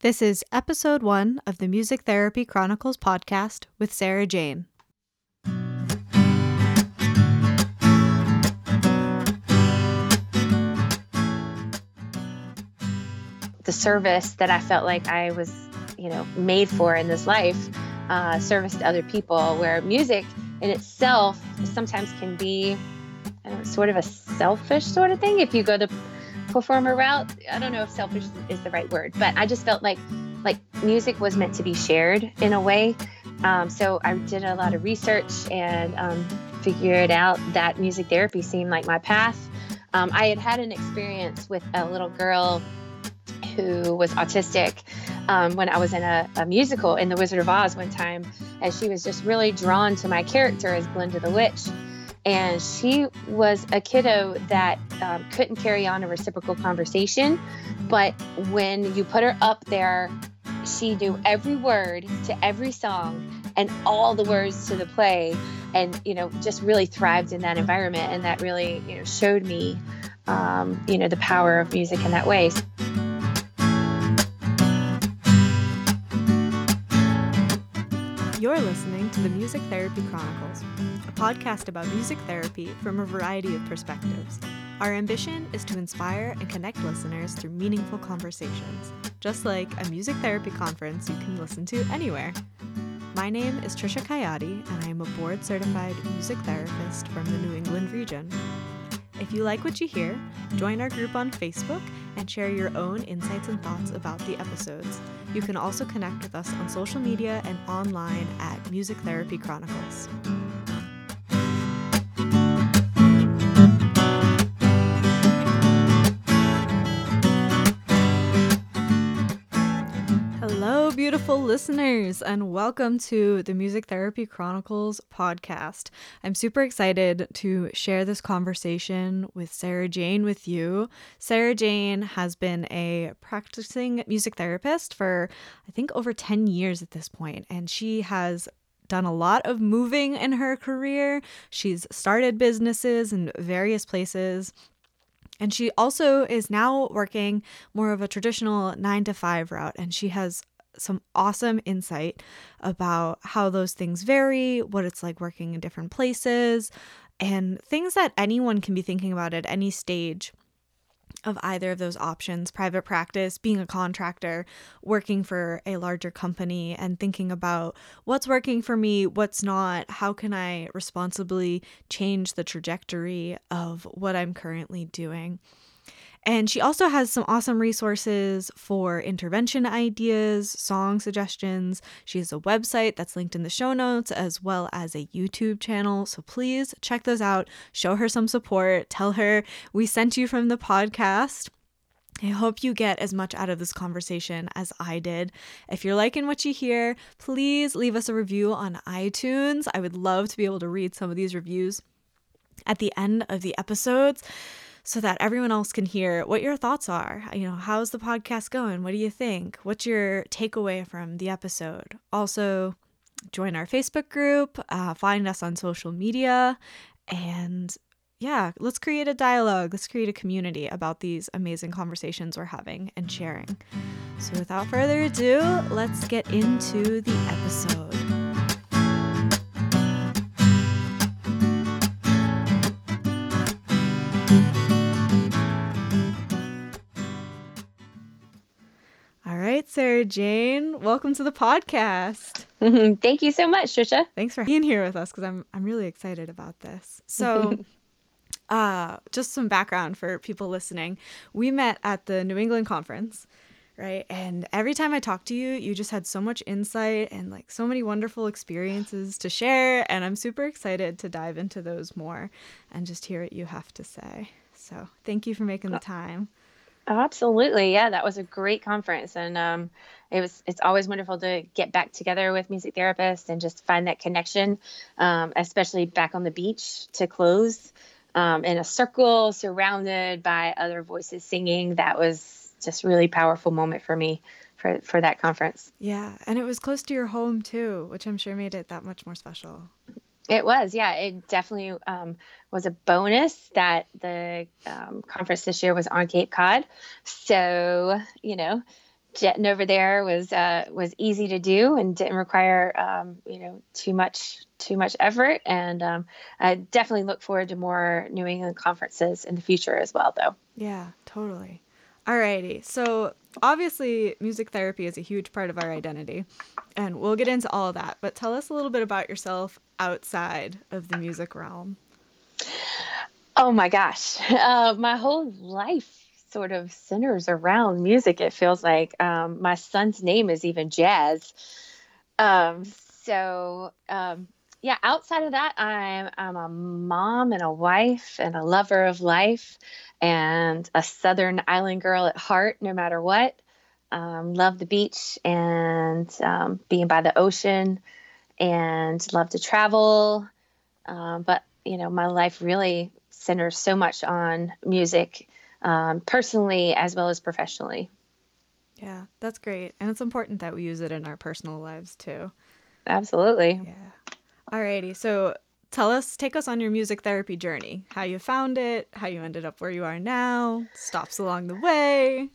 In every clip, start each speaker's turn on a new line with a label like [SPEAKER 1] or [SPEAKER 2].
[SPEAKER 1] This is episode one of the Music Therapy Chronicles podcast with Sarah Jane.
[SPEAKER 2] The service that I felt like I was, you know, made for in this life, uh, service to other people, where music in itself sometimes can be know, sort of a selfish sort of thing if you go the performer route. I don't know if selfish is the right word, but I just felt like like music was meant to be shared in a way. Um, so I did a lot of research and um, figured out that music therapy seemed like my path. Um, I had had an experience with a little girl who was autistic um, when I was in a, a, musical in The Wizard of Oz one time, and she was just really drawn to my character as Glinda the Witch and she was a kiddo that um, couldn't carry on a reciprocal conversation but when you put her up there she knew every word to every song and all the words to the play and you know just really thrived in that environment. And that really you know showed me um, you know the power of music in that way.
[SPEAKER 1] You're listening to the Music Therapy Chronicles, podcast about music therapy from a variety of perspectives. Our ambition is to inspire and connect listeners through meaningful conversations, just like a music therapy conference you can listen to anywhere. My name is Trisha Coyote, and I am a board certified music therapist from the New England region. If you like what you hear, join our group on Facebook and share your own insights and thoughts about the episodes. You can also connect with us on social media and online at Music Therapy Chronicles. Beautiful listeners, and welcome to the Music Therapy Chronicles podcast. I'm super excited to share this conversation with Sarah Jane with you. Sarah Jane has been a practicing music therapist for, I think, over 10 years at this point, and she has done a lot of moving in her career. She's started businesses in various places. And she also is now working more of a traditional nine to five route, and she has some awesome insight about how those things vary, what it's like working in different places, and things that anyone can be thinking about at any stage of either of those options private practice, being a contractor, working for a larger company, and thinking about what's working for me, what's not, how can I responsibly change the trajectory of what I'm currently doing. And she also has some awesome resources for intervention ideas, song suggestions. She has a website that's linked in the show notes, as well as a YouTube channel. So please check those out. Show her some support. Tell her we sent you from the podcast. I hope you get as much out of this conversation as I did. If you're liking what you hear, please leave us a review on iTunes. I would love to be able to read some of these reviews at the end of the episodes so that everyone else can hear what your thoughts are. You know, how's the podcast going? What do you think? What's your takeaway from the episode? Also, join our Facebook group, uh, find us on social media, and yeah, let's create a dialogue. Let's create a community about these amazing conversations we're having and sharing. So, without further ado, let's get into the episode. Right, Sarah Jane, welcome to the podcast.
[SPEAKER 2] Thank you so much, Trisha.
[SPEAKER 1] Thanks for being here with us because I'm I'm really excited about this. So, uh, just some background for people listening. We met at the New England conference, right? And every time I talked to you, you just had so much insight and like so many wonderful experiences to share. And I'm super excited to dive into those more and just hear what you have to say. So, thank you for making the time.
[SPEAKER 2] Oh, absolutely. Yeah, that was a great conference. And um, it was it's always wonderful to get back together with music therapists and just find that connection, um, especially back on the beach to close um, in a circle surrounded by other voices singing. That was just really powerful moment for me for, for that conference.
[SPEAKER 1] Yeah. And it was close to your home too, which I'm sure made it that much more special.
[SPEAKER 2] It was, yeah. It definitely um, was a bonus that the um, conference this year was on Cape Cod. So, you know, jetting over there was uh, was easy to do and didn't require um, you know too much too much effort. And um, I definitely look forward to more New England conferences in the future as well, though.
[SPEAKER 1] Yeah, totally. Alrighty, so obviously music therapy is a huge part of our identity, and we'll get into all of that. But tell us a little bit about yourself outside of the music realm.
[SPEAKER 2] Oh my gosh, uh, my whole life sort of centers around music. It feels like um, my son's name is even Jazz. Um, so um, yeah, outside of that, I'm I'm a mom and a wife and a lover of life and a Southern Island girl at heart, no matter what. Um, love the beach and um, being by the ocean, and love to travel. Um, but you know, my life really centers so much on music um, personally as well as professionally.
[SPEAKER 1] Yeah, that's great. And it's important that we use it in our personal lives too.
[SPEAKER 2] Absolutely.
[SPEAKER 1] Yeah. Alrighty. So tell us, take us on your music therapy journey. How you found it, how you ended up where you are now, stops along the way.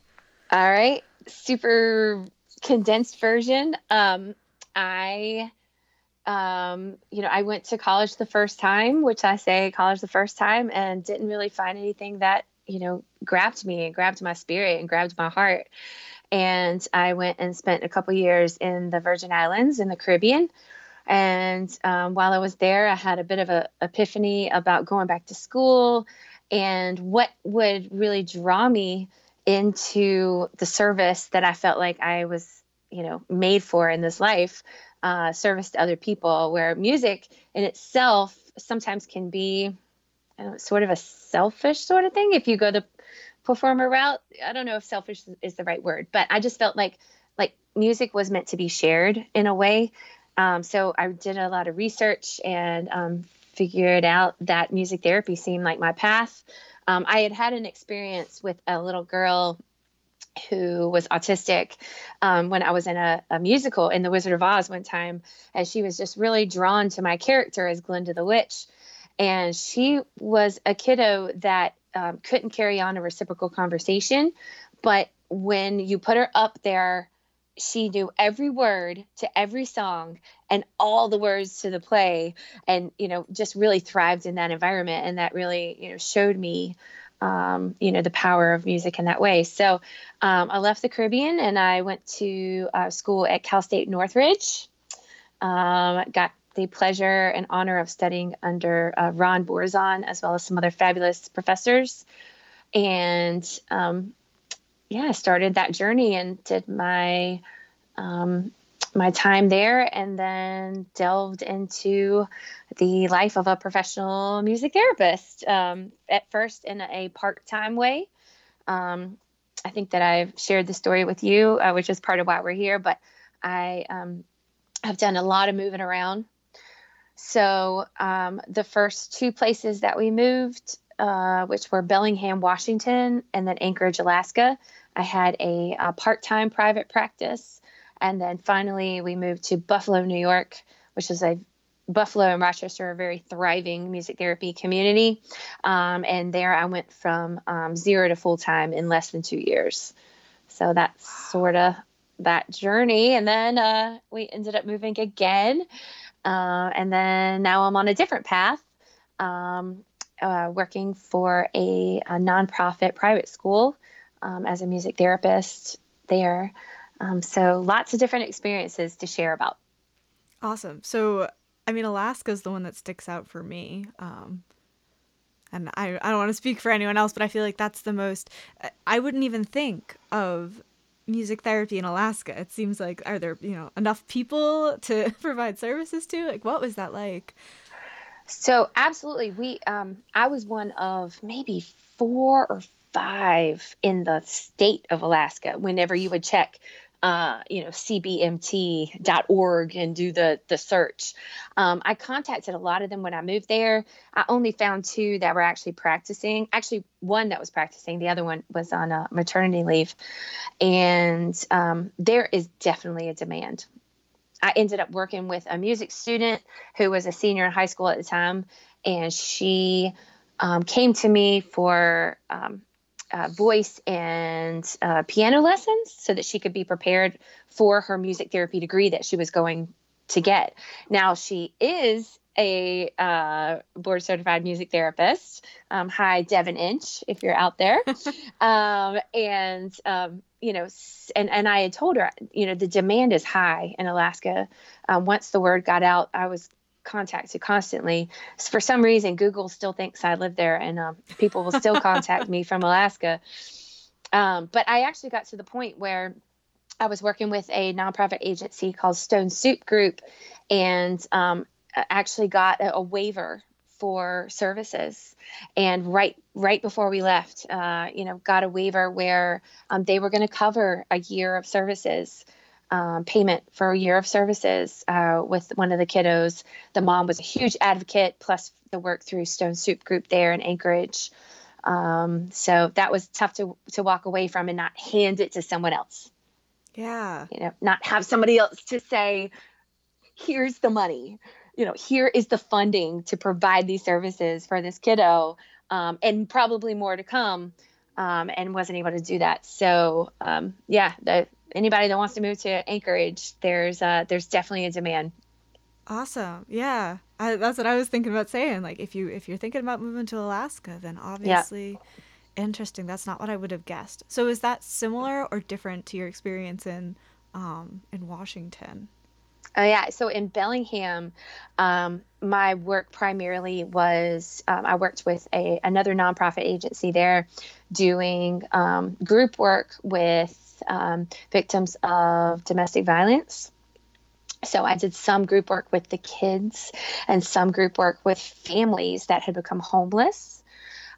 [SPEAKER 2] All right. Super condensed version. Um, I um, you know, I went to college the first time, which I say college the first time, and didn't really find anything that you know, grabbed me and grabbed my spirit and grabbed my heart. And I went and spent a couple years in the Virgin Islands in the Caribbean. And um, while I was there, I had a bit of a epiphany about going back to school and what would really draw me into the service that I felt like I was, you know, made for in this life, uh, service to other people, where music in itself sometimes can be know, sort of a selfish sort of thing. If you go the performer route, I don't know if selfish is the right word, but I just felt like like music was meant to be shared in a way. Um, so I did a lot of research and um, figured out that music therapy seemed like my path. Um, I had had an experience with a little girl who was autistic um, when I was in a, a, musical in The Wizard of Oz one time, and she was just really drawn to my character as Glinda the Witch and she was a kiddo that um, couldn't carry on a reciprocal conversation but when you put her up there she knew every word to every song and all the words to the play and you know just really thrived in that environment. And that really you know showed me um, you know the power of music in that way. So um, i left the caribbean and i went to uh, school at cal state northridge. Um, got the pleasure and honor of studying under uh, Ron Borczon, as well as some other fabulous professors. And um, yeah, started that journey and did my um, my time there, and then delved into the life of a professional music therapist. Um, at first, in a part time way. Um, I think that I've shared the story with you, uh, which is part of why we're here. But I um, have done a lot of moving around so um, the first two places that we moved, uh, which were Bellingham, Washington, and then Anchorage, Alaska, I had a, a part-time private practice, and then finally we moved to Buffalo, New York, which is a Buffalo and Rochester a very thriving music therapy community. Um, and there I went from um, zero to full time in less than two years. So that's sort of that journey. And then uh, we ended up moving again uh, and then now I'm on a different path, um, uh, working for a, a, nonprofit private school um, as a music therapist there. Um, so lots of different experiences to share about.
[SPEAKER 1] Awesome. So, I mean, Alaska is the one that sticks out for me. Um, and I, I don't want to speak for anyone else, but I feel like that's the most, I wouldn't even think of music therapy in Alaska? It seems like are there, you know, enough people to provide services to? Like what was that like?
[SPEAKER 2] So absolutely. We um I was one of maybe four or five in the state of Alaska whenever you would check uh, you know, cbmt.org and do the the search. Um, I contacted a lot of them when I moved there. I only found two that were actually practicing. Actually, one that was practicing. The other one was on a maternity leave, and um, there is definitely a demand. I ended up working with a music student who was a senior in high school at the time, and she um, came to me for um, uh, voice and uh, piano lessons so that she could be prepared for her music therapy degree that she was going to get. Now she is a uh, board certified music therapist. Um, hi, Devin Inch, if you're out there. um, and, um, you know, and, and I had told her, you know, the demand is high in Alaska. Um, once the word got out, I was contacted constantly. For some reason, Google still thinks I live there, and um, people will still contact me from Alaska. Um, but I actually got to the point where I was working with a nonprofit agency called Stone Soup Group, and um, actually got a, a, waiver for services. And right right before we left, uh, you know, got a waiver where um, they were going to cover a year of services um, payment for a year of services uh, with one of the kiddos. The mom was a huge advocate, plus the work through Stone Soup Group there in Anchorage. Um, so that was tough to to walk away from and not hand it to someone else.
[SPEAKER 1] Yeah,
[SPEAKER 2] you know, not have somebody else to say, "Here's the money." You know, here is the funding to provide these services for this kiddo, um, and probably more to come. Um, and wasn't able to do that. So um, yeah, the anybody that wants to move to Anchorage, there's uh, there's definitely a demand.
[SPEAKER 1] Awesome. Yeah. I, that's what I was thinking about saying. Like if you if you're thinking about moving to Alaska, then obviously interesting. That's not what I would have guessed. So is that similar or different to your experience in um, in Washington?
[SPEAKER 2] Oh yeah. So in Bellingham, um, my work primarily was um, I worked with a another nonprofit agency there, doing um, group work with um, victims of domestic violence. So I did some group work with the kids and some group work with families that had become homeless.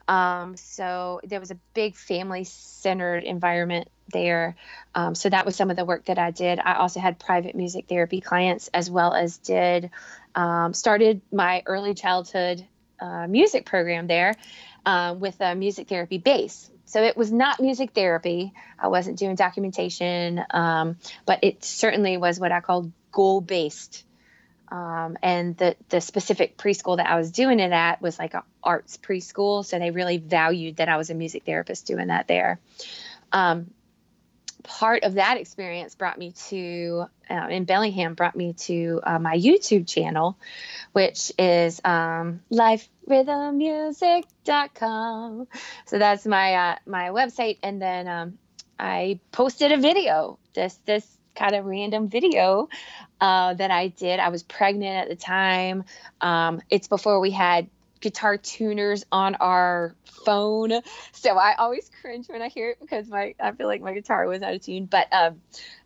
[SPEAKER 2] Um, so there was a big family centered environment there. Um, so that was some of the work that I did. I also had private music therapy clients as well as did um, started my early childhood uh, music program there uh, with a music therapy base. So it was not music therapy. I wasn't doing documentation, um, but it certainly was what I called goal based. Um, and the the specific preschool that I was doing it at was like an arts preschool, so they really valued that I was a music therapist doing that there. Um, part of that experience brought me to uh, in Bellingham brought me to uh, my YouTube channel, which is um, liferhythmmusic.com. So that's my uh, my website, and then um, I posted a video. This this kind of random video uh, that I did. I was pregnant at the time. Um, it's before we had guitar tuners on our phone. So I always cringe when I hear it because my I feel like my guitar was out of tune. But um,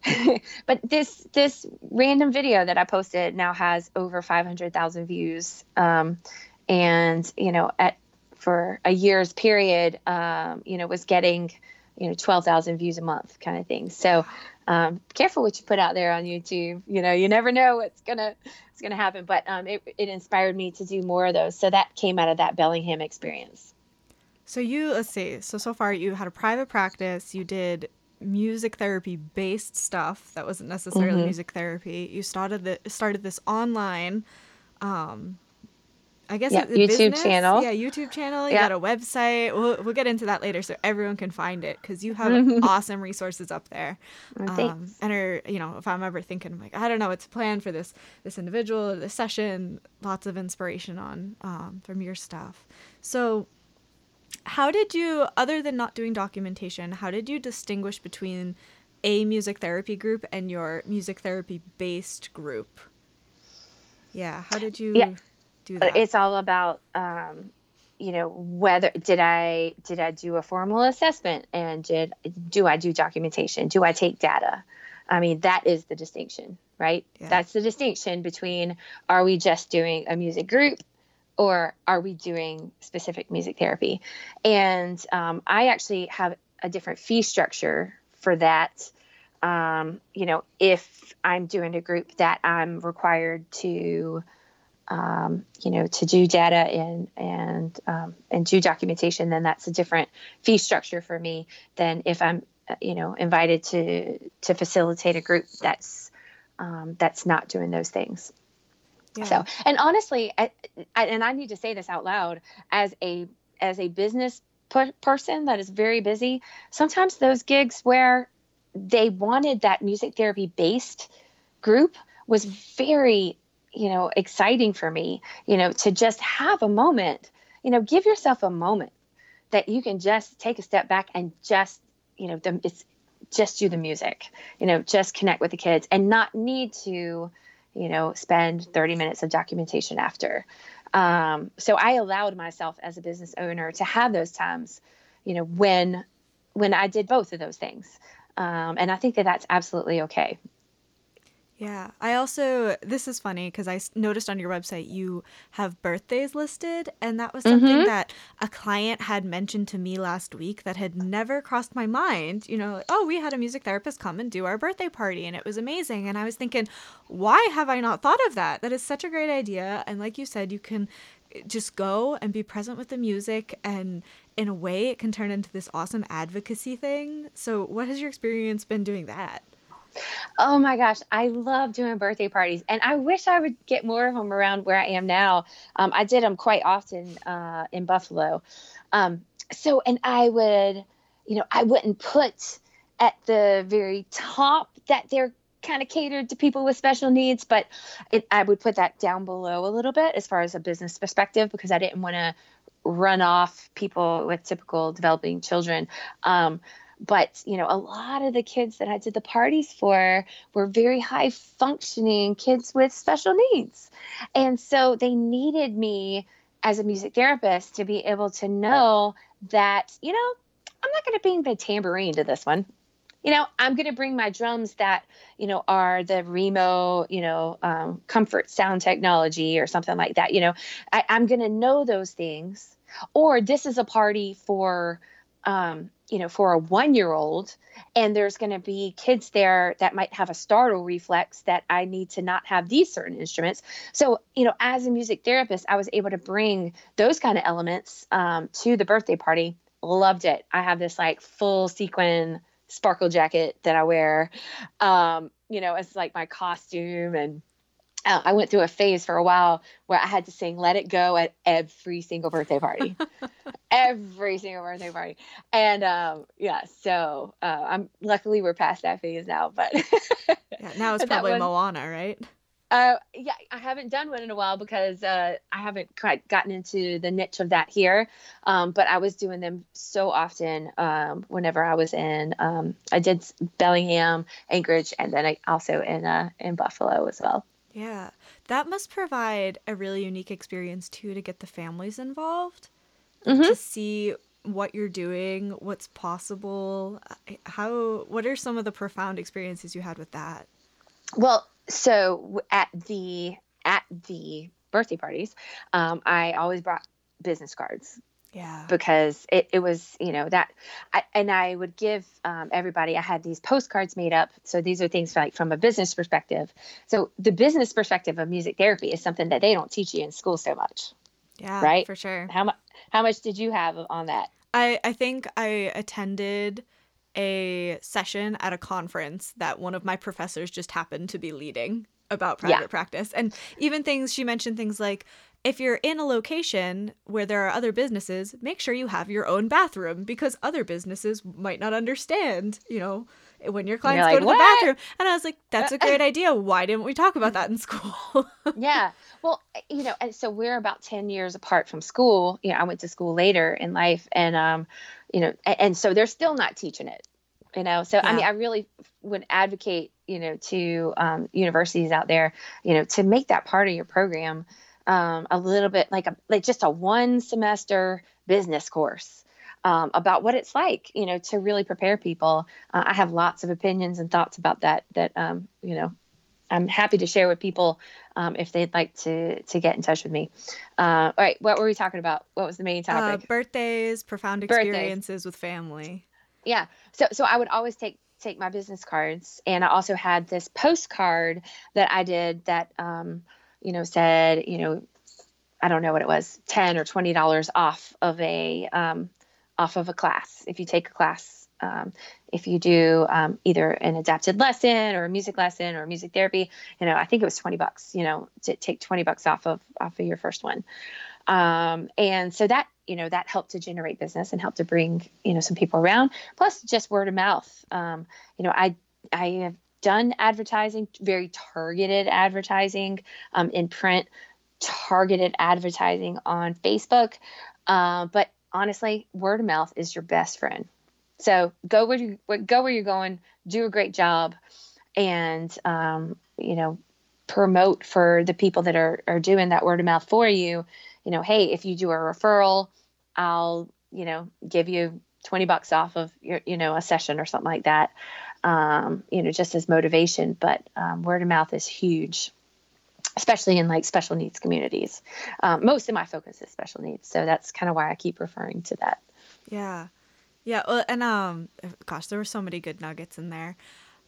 [SPEAKER 2] but this this random video that I posted now has over 500,000 views. Um, and you know at for a year's period, um, you know was getting you know 12,000 views a month kind of thing. So um, careful what you put out there on YouTube. You know, you never know what's gonna it's gonna happen. But um, it it inspired me to do more of those. So that came out of that Bellingham experience.
[SPEAKER 1] So you let's see. So so far you had a private practice. You did music therapy based stuff that wasn't necessarily mm-hmm. music therapy. You started the started this online um, I guess
[SPEAKER 2] yeah, YouTube business? channel.
[SPEAKER 1] Yeah, YouTube channel. You yeah. got a website. We'll, we'll get into that later so everyone can find it because you have awesome resources up there.
[SPEAKER 2] um,
[SPEAKER 1] and are you know if I'm ever thinking like I don't know what's planned for this this individual or this session, lots of inspiration on um, from your stuff. So, how did you, other than not doing documentation, how did you distinguish between a music therapy group and your music therapy based group? Yeah, how did you?
[SPEAKER 2] Yeah do that? It's all about, um, you know, whether did I did I do a formal assessment and did do I do documentation? Do I take data? I mean, that is the distinction, right? Yeah. That's the distinction between are we just doing a music group or are we doing specific music therapy? And um, I actually have a different fee structure for that. Um, you know, if I'm doing a group that I'm required to um, you know, to do data and and um, and do documentation, then that's a different fee structure for me than if I'm, uh, you know, invited to to facilitate a group that's um, that's not doing those things. Yeah. So, and honestly, I, I, and I need to say this out loud as a as a business per- person that is very busy, sometimes those gigs where they wanted that music therapy based group was very, you know, exciting for me, you know, to just have a moment, you know, give yourself a moment that you can just take a step back and just, you know, the, it's just do the music, you know, just connect with the kids and not need to, you know, spend 30 minutes of documentation after. Um, so I allowed myself as a business owner to have those times, you know, when when I did both of those things. Um, and I think that that's absolutely okay.
[SPEAKER 1] Yeah. I also, this is funny because I noticed on your website you have birthdays listed. And that was something mm-hmm. that a client had mentioned to me last week that had never crossed my mind. You know, oh, we had a music therapist come and do our birthday party and it was amazing. And I was thinking, why have I not thought of that? That is such a great idea. And like you said, you can eh, just go and be present with the music and in a way it can turn into this awesome advocacy thing. So, what has your experience been doing that?
[SPEAKER 2] Oh my gosh, I love doing birthday parties, and I wish I would get more of them around where I am now. Um, I did them quite often uh, in Buffalo. Um, so, and I would, you know, I wouldn't put at the very top that they're kind of catered to people with special needs, but it, I would put that down below a little bit as far as a business perspective because I didn't want to run off people with typical developing children. Um, but you know a lot of the kids that i did the parties for were very high functioning kids with special needs. And so they needed me as a music therapist to be able to know that you know i'm not going to bring the tambourine to this one. You know i'm going to bring my drums that you know are the remo you know um, comfort sound technology or something like that you know. I, i'm going to know those things. Or this is a party for um, you know, for a one year old, and there's going to be kids there that might have a startle reflex that I need to not have these certain instruments. So, you know, as a music therapist, I was able to bring those kind of elements um, to the birthday party. Loved it. I have this like full sequin sparkle jacket that I wear, um, you know, it's like my costume and uh, I went through a phase for a while where I had to sing "Let It Go" at every single birthday party, every single birthday party, and um, yeah. So uh, I'm luckily we're past that phase now, but
[SPEAKER 1] yeah, now it's probably one, Moana, right?
[SPEAKER 2] Uh, yeah, I haven't done one in a while because uh, I haven't quite gotten into the niche of that here. Um, but I was doing them so often um, whenever I was in. Um, I did Bellingham, Anchorage, and then I also in uh, in Buffalo as well.
[SPEAKER 1] Yeah. That must provide a really unique experience too to get the families involved. Mm-hmm. To see what you're doing, what's possible. How what are some of the profound experiences you had with that?
[SPEAKER 2] Well, so at the at the birthday parties, um, I always brought business cards
[SPEAKER 1] yeah.
[SPEAKER 2] because it, it was you know that I, and i would give um, everybody i had these postcards made up. So these are things like from a business perspective. So the business perspective of music therapy is something that they don't teach you in school so much
[SPEAKER 1] yeah
[SPEAKER 2] right?
[SPEAKER 1] for sure.
[SPEAKER 2] How much how much did you have on that?
[SPEAKER 1] I i think i attended a session at a conference that one of my professors just happened to be leading about private yeah. practice. And even things she mentioned things like if you're in a location where there are other businesses, make sure you have your own bathroom because other businesses might not understand, you know, when your clients like, go to what? the bathroom. And I was like, that's a great idea. Why didn't we talk about that in school?
[SPEAKER 2] yeah. Well, eh, you know, and so we're about 10 years apart from school. You know, I went to school later in life and, um, you know, and, and so they're still not teaching it, you know? So, yeah. I mean, I really would advocate, you know, to um, universities out there, you know, to make that part of your program um, a little bit like a like just a one semester business course um, about what it's like, you know, to really prepare people. Uh, I have lots of opinions and thoughts about that. That um, you know, I'm happy to share with people um, if they'd like to to get in touch with me. Uh, all right, what were we talking about? What was the main uh, topic?
[SPEAKER 1] Uh, birthdays, profound experiences with family.
[SPEAKER 2] Yeah. So so I would always take take my business cards, and I also had this postcard that I did that. Um, you know, said, you know, I don't know what it was, ten or twenty dollars off of a um, off of a class if you take a class. Um, if you do um, either an adapted lesson or a music lesson or music therapy, you know, I think it was twenty bucks. You know, to take twenty bucks off of off of your first one. Um, and so that you know that helped to generate business and help to bring you know some people around plus just word of mouth um, you know i i have done advertising very targeted advertising um, in print targeted advertising on facebook. Uh, but honestly word of mouth is your best friend. So go where you go where you're going do a great job and um, you know promote for the people that are, are doing that word of mouth for you. You know hey if you do a referral i'll you know give you 20 bucks off of your you know a session or something like that um, you know just as motivation but um, word of mouth is huge especially in like special needs communities um, most of my focus is special needs so that's kind of why i keep referring to that
[SPEAKER 1] yeah yeah well and um gosh there were so many good nuggets in there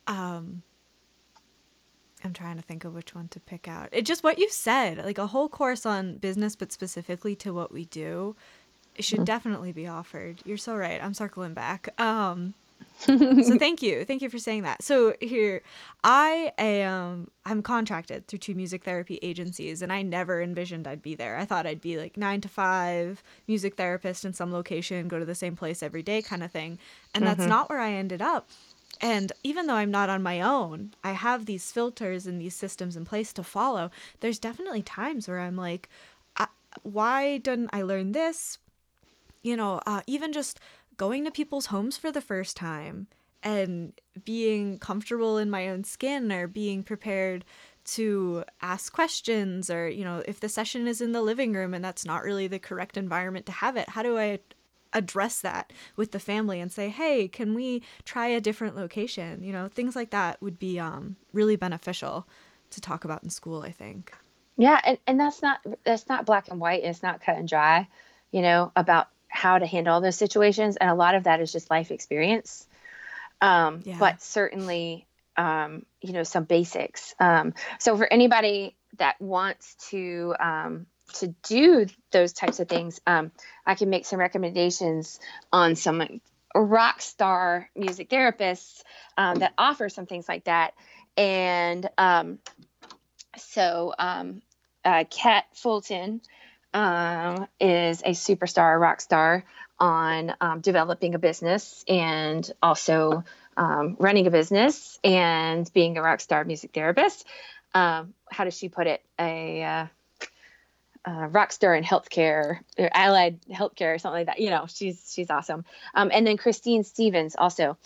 [SPEAKER 1] um I'm trying to think of which one to pick out. It just what you said, like a whole course on business, but specifically to what we do, it should mm-hmm. definitely be offered. You're so right. I'm circling back. Um, so thank you, thank you for saying that. So here, I am I'm contracted through two music therapy agencies, and I never envisioned I'd be there. I thought I'd be like nine to five music therapist in some location, go to the same place every day, kind of thing, and mm-hmm. that's not where I ended up. And even though I'm not on my own, I have these filters and these systems in place to follow. There's definitely times where I'm like, why didn't I learn this? You know, uh, even just going to people's homes for the first time and being comfortable in my own skin or being prepared to ask questions or you know if the session is in the living room and that's not really the correct environment to have it how do i address that with the family and say, "Hey, can we try a different location?" You know, things like that would be um, really beneficial to talk about in school. I think.
[SPEAKER 2] Yeah, and, and that's not that's not black and white. It's not cut and dry. You know about how to handle those situations, and a lot of that is just life experience. Um, yeah. But certainly, um, you know, some basics. Um, so for anybody that wants to um, to do those types of things, um, I can make some recommendations on some rock star music therapists um, that offer some things like that. And um, so, um, uh, Kat Fulton um, is a superstar rock star on um, developing a business and also running a business and being a rock star music therapist. how does she put it? A uh, uh, rock star in healthcare or allied healthcare or something like that. You know, she's she's awesome. Um, and then Christine Stevens also.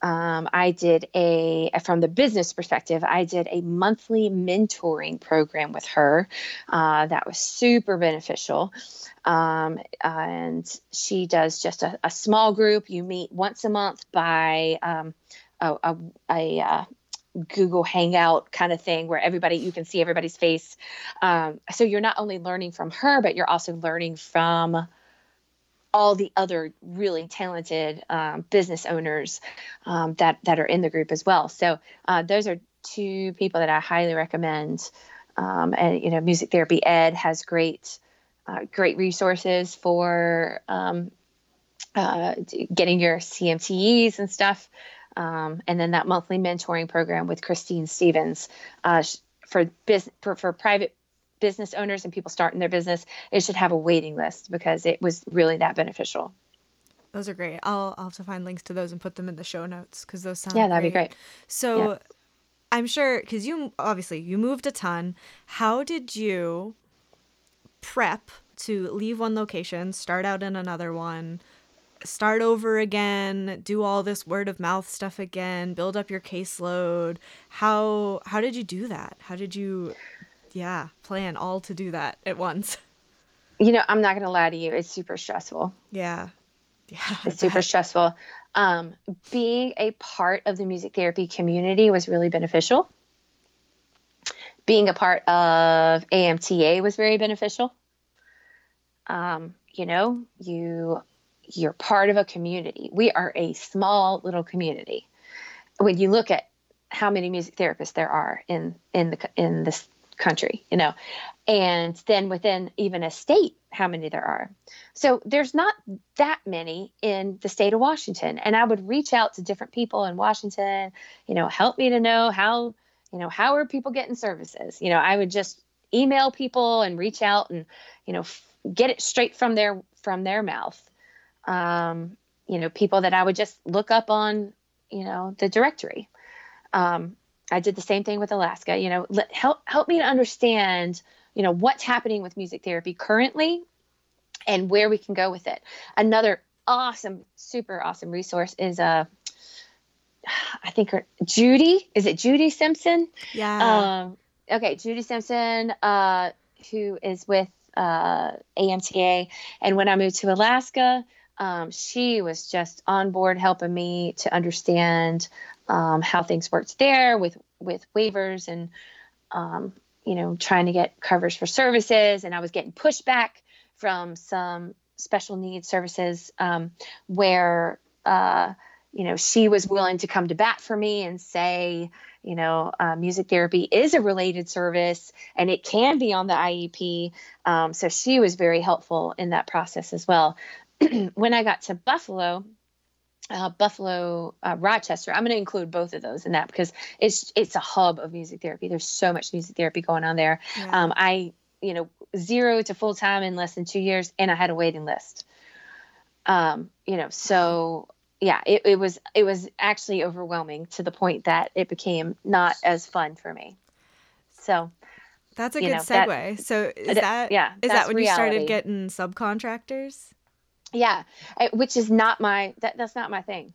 [SPEAKER 2] Um, I did a from the business perspective. I did a monthly mentoring program with her uh, that was super beneficial. Um, and she does just a, a, small group. You meet once a month by um, a, a, a uh, Google Hangout kind of thing where everybody you can see everybody's face. Um, so you're not only learning from her, but you're also learning from all the other really talented um, business owners um, that that are in the group as well. So uh, those are two people that I highly recommend. Um, and you know, Music Therapy Ed has great uh, great resources for um, uh, getting your CMTEs and stuff. Um, and then that monthly mentoring program with Christine Stevens uh, for, business, for, for private business owners and people starting their business. It should have a waiting list because it was really that beneficial.
[SPEAKER 1] Those are great. I'll, I'll have to find links to those and put them in the show notes because those sound
[SPEAKER 2] yeah, that'd great. be great.
[SPEAKER 1] So yeah. I'm sure because you obviously you moved a ton. How did you prep to leave one location, start out in another one? start over again, do all this word of mouth stuff again, build up your caseload. How how did you do that? How did you yeah, plan all to do that at once?
[SPEAKER 2] You know, I'm not going to lie to you, it's super stressful.
[SPEAKER 1] Yeah.
[SPEAKER 2] Yeah. It's super stressful. Um, being a part of the music therapy community was really beneficial. Being a part of AMTA was very beneficial. Um, you know, you you're part of a community. We are a small little community. When you look at how many music therapists there are in in the in this country, you know, and then within even a state, how many there are. So there's not that many in the state of Washington. And I would reach out to different people in Washington, you know, help me to know how, you know, how are people getting services? You know, I would just email people and reach out and, you know, get it straight from their from their mouth. Um, you know, people that I would just look up on, you know, the directory. Um, I did the same thing with Alaska. You know, let, help help me to understand, you know, what's happening with music therapy currently, and where we can go with it. Another awesome, super awesome resource is uh, I think her Judy. Is it Judy Simpson?
[SPEAKER 1] Yeah.
[SPEAKER 2] Um, okay, Judy Simpson, uh, who is with uh, AMTA, and when I moved to Alaska, um, she was just on board helping me to understand um, how things worked there with with waivers and um, you know trying to get covers for services, and I was getting pushback from some special needs services um, where uh, you know she was willing to come to bat for me and say you know uh, music therapy is a related service and it can be on the iep um, so she was very helpful in that process as well when i got to buffalo uh, Buffalo, uh, Rochester. I'm going to include both of those in that because it's it's a hub of music therapy. There's so much music therapy going on there.
[SPEAKER 1] Yeah.
[SPEAKER 2] Um, I, you know, zero to full time in less than two years, and I had a waiting list. Um, you know, so yeah, it, it was it was actually overwhelming to the point that it became not as fun for me. So
[SPEAKER 1] That's a good
[SPEAKER 2] know, that-
[SPEAKER 1] segue. so is
[SPEAKER 2] that-
[SPEAKER 1] that
[SPEAKER 2] yeah,
[SPEAKER 1] is that when you started getting subcontractors?
[SPEAKER 2] Yeah I- which is not my that, that's not my thing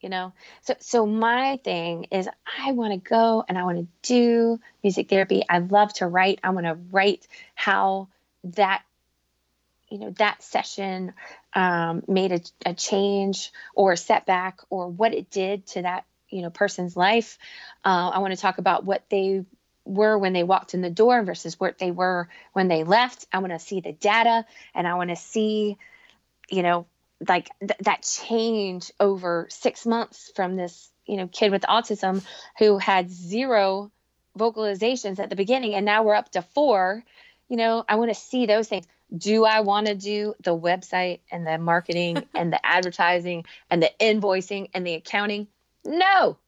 [SPEAKER 2] you know? So so my thing is i want to go and i want to do music therapy. I love to write. I want to write how that you know that session um, made a, a change or a setback or what it did to that you know person's life. Uh, i want to talk about what they were when they walked in the door versus what they were when they left. I want to see the data and i want to see you know like th- that change over six months from this you know kid with autism who had zero vocalizations at the beginning and now we're up to four you know i want to see those things. Do i want to do the website and the marketing and the advertising and the invoicing and the accounting? No.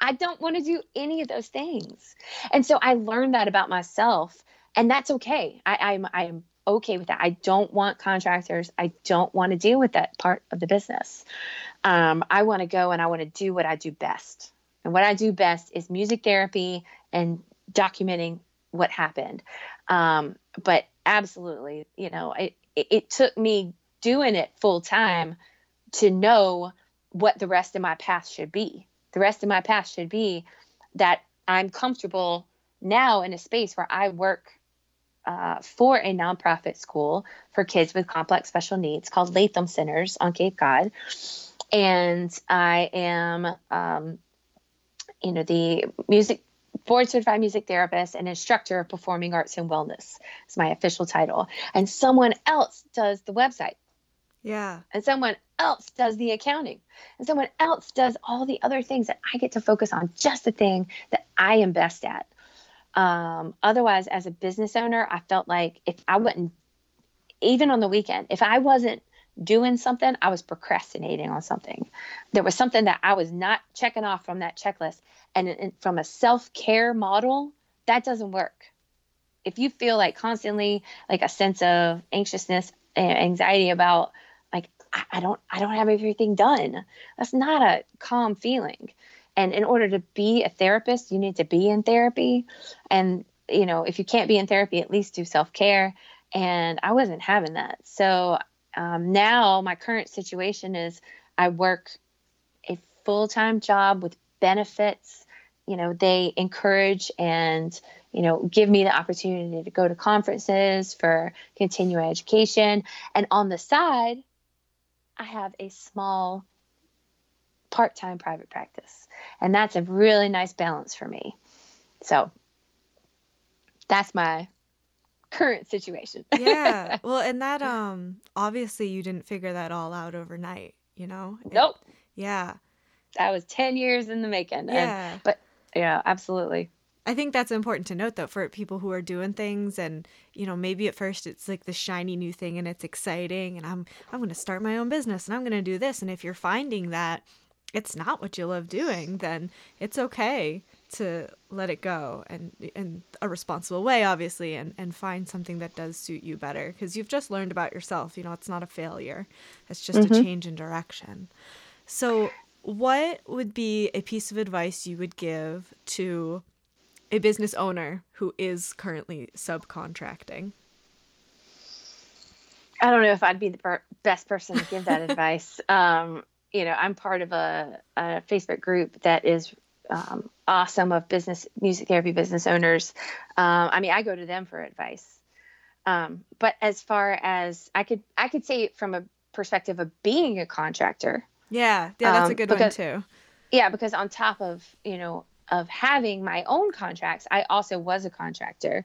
[SPEAKER 2] I don't want to do any of those things. And so i learned that about myself and that's okay. I, i'm i'm okay with that. I don't want contractors. I don't want to deal with that part of the business. Um, i want to go and i want to do what i do best. And what i do best is music therapy and documenting what happened. Um, but absolutely you know it, it, it took me doing it full time to know what the rest of my path should be. The rest of my path should be that i'm comfortable now in a space where i work uh, for a nonprofit school for kids with complex special needs called Latham Centers on Cape Cod. And I am, um, you know, the music board certified music therapist and instructor of performing arts and wellness is my official title. And someone else does the website
[SPEAKER 1] Yeah.
[SPEAKER 2] and someone else does the accounting and someone else does all the other things that I get to focus on just the thing that I am best at. Um, otherwise, as a business owner, I felt like if I wouldn't, even on the weekend, if I wasn't doing something, I was procrastinating on something. There was something that I was not checking off from that checklist. And, and from a self care model, that doesn't work. If you feel like constantly like a sense of anxiousness and anxiety about like I, I don't I don't have everything done, that's not a calm feeling. And in order to be a therapist, you need to be in therapy. And, you know, if you can't be in therapy, at least do self care. And I wasn't having that. So um, now my current situation is I work a full time job with benefits. You know, they encourage and, you know, give me the opportunity to go to conferences for continuing education. And on the side, I have a small part time private practice. And that's a really nice balance for me. So that's my current situation.
[SPEAKER 1] Yeah. well, and that um obviously you didn't figure that all out overnight, you know? It-
[SPEAKER 2] nope.
[SPEAKER 1] yeah.
[SPEAKER 2] That was 10 years in the making. And,
[SPEAKER 1] Yeah.
[SPEAKER 2] yeah, absolutely.
[SPEAKER 1] I think that's important to note though for people who are doing things and you know maybe at first it's like the shiny new thing and it's exciting and I'm I'm going to start my own business and I'm going to do this and if you're finding that it's not what you love doing then it's okay to let it go and in a responsible way obviously and and find something that does suit you better because you've just learned about yourself you know it's not a failure it's just mm-hmm. a change in direction so what would be a piece of advice you would give to a business owner who is currently subcontracting
[SPEAKER 2] I don't know if I'd be the per- best person to give that advice. Um, you know, I'm part of a, a Facebook group that is um, awesome of business music therapy business owners. Um, I mean, I go to them for advice. Um, but as far as I could, I could say from a perspective of being a contractor.
[SPEAKER 1] Yeah, yeah, that's a um, good because, one too.
[SPEAKER 2] Yeah, because on top of you know of having my own contracts, I also was a contractor.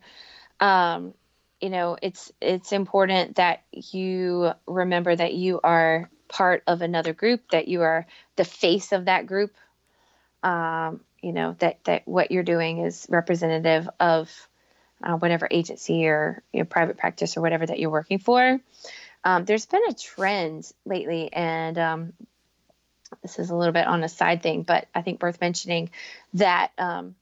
[SPEAKER 2] Um, you know, it's it's important that you remember that you are part of another group, that you are the face of that group um, you know that that what you're doing is representative of uh, whatever agency or you know, private practice or whatever that you're working for. Um, there's been a trend lately, and um, this is a little bit on a side thing, but I think worth mentioning that um,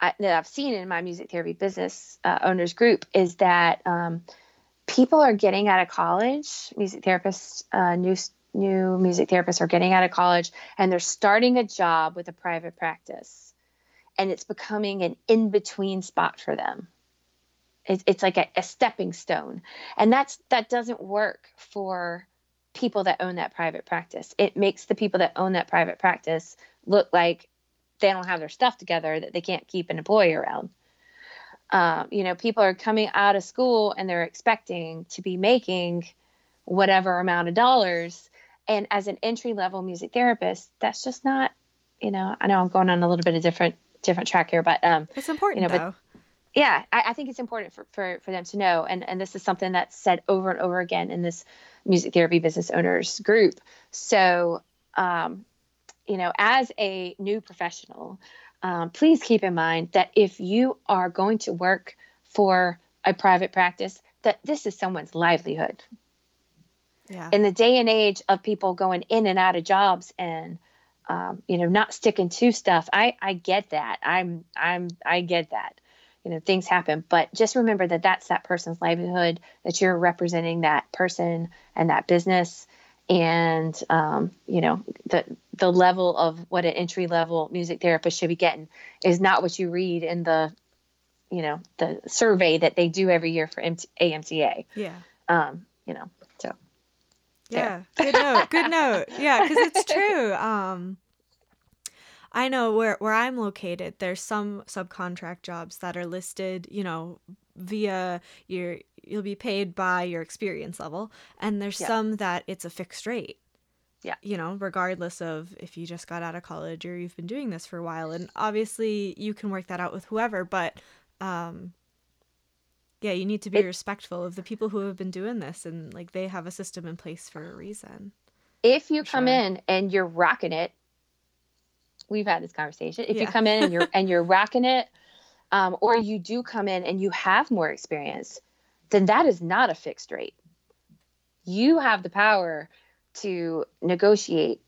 [SPEAKER 2] I, that I've seen in my music therapy business uh, owners group is that um, people are getting out of college, music therapists, uh, new new music therapists are getting out of college and they're starting a job with a private practice. And it's becoming an in-between spot for them. It, it's like a, a stepping stone. And that's that doesn't work for people that own that private practice. It makes the people that own that private practice look like they don't have their stuff together that they can't keep an employee around. Um, you know people are coming out of school and they're expecting to be making whatever amount of dollars and as an entry level music therapist that's just not you know i know i'm going on a little bit of different different track here but um
[SPEAKER 1] it's important you know though. but
[SPEAKER 2] yeah I, I, think it's important for, for for them to know and and this is something that's said over and over again in this music therapy business owners group so um you know as a new professional um, please keep in mind that if you are going to work for a private practice that this is someone's livelihood
[SPEAKER 1] yeah.
[SPEAKER 2] in the day and age of people going in and out of jobs and um, you know not sticking to stuff i i get that i'm i'm i get that you know things happen but just remember that that's that person's livelihood that you're representing that person and that business and um, you know the the level of what an entry level music therapist should be getting is not what you read in the you know the survey that they do every year for AMTA.
[SPEAKER 1] Yeah.
[SPEAKER 2] Um, you know,
[SPEAKER 1] yeah. Good note. Good note. Yeah, because it's true. Um, I know where where I'm located. There's some subcontract jobs that are listed, you know, via your you'll be paid by your experience level, and there's yeah. some that it's a fixed rate.
[SPEAKER 2] Yeah.
[SPEAKER 1] You know, regardless of if you just got out of college or you've been doing this for a while, and obviously you can work that out with whoever, but um, yeah, you need to be it, respectful of the people who have been doing this and like they have a system in place for a reason.
[SPEAKER 2] If you come sure. in and you're rocking it, we've had this conversation. If yeah. you come in and you're and you're rocking it, um, or you do come in and you have more experience, then that is not a fixed rate. You have the power to negotiate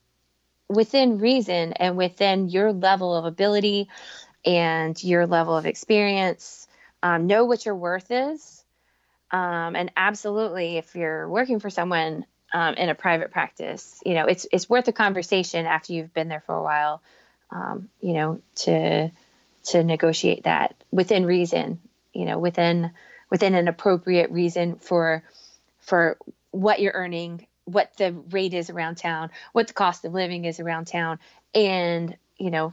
[SPEAKER 2] within reason and within your level of ability and your level of experience um, know what your worth is. Um, and absolutely, if you're working for someone um, in a private practice, you know, it's, it's worth a conversation after you've been there for a while, um, you know, to, to negotiate that within reason, you know, within, within an appropriate reason for, for what you're earning, what the rate is around town, what the cost of living is around town, and, you know,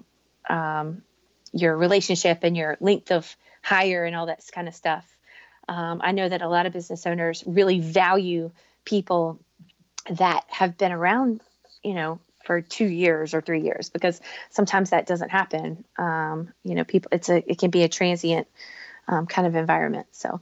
[SPEAKER 2] um, your relationship and your length of hire and all that kind of stuff. Um, I know that a lot of business owners really value people that have been around, you know, for two years or three years because sometimes that doesn't happen. Um, you know, people it's a it can be a transient um, kind of environment. So.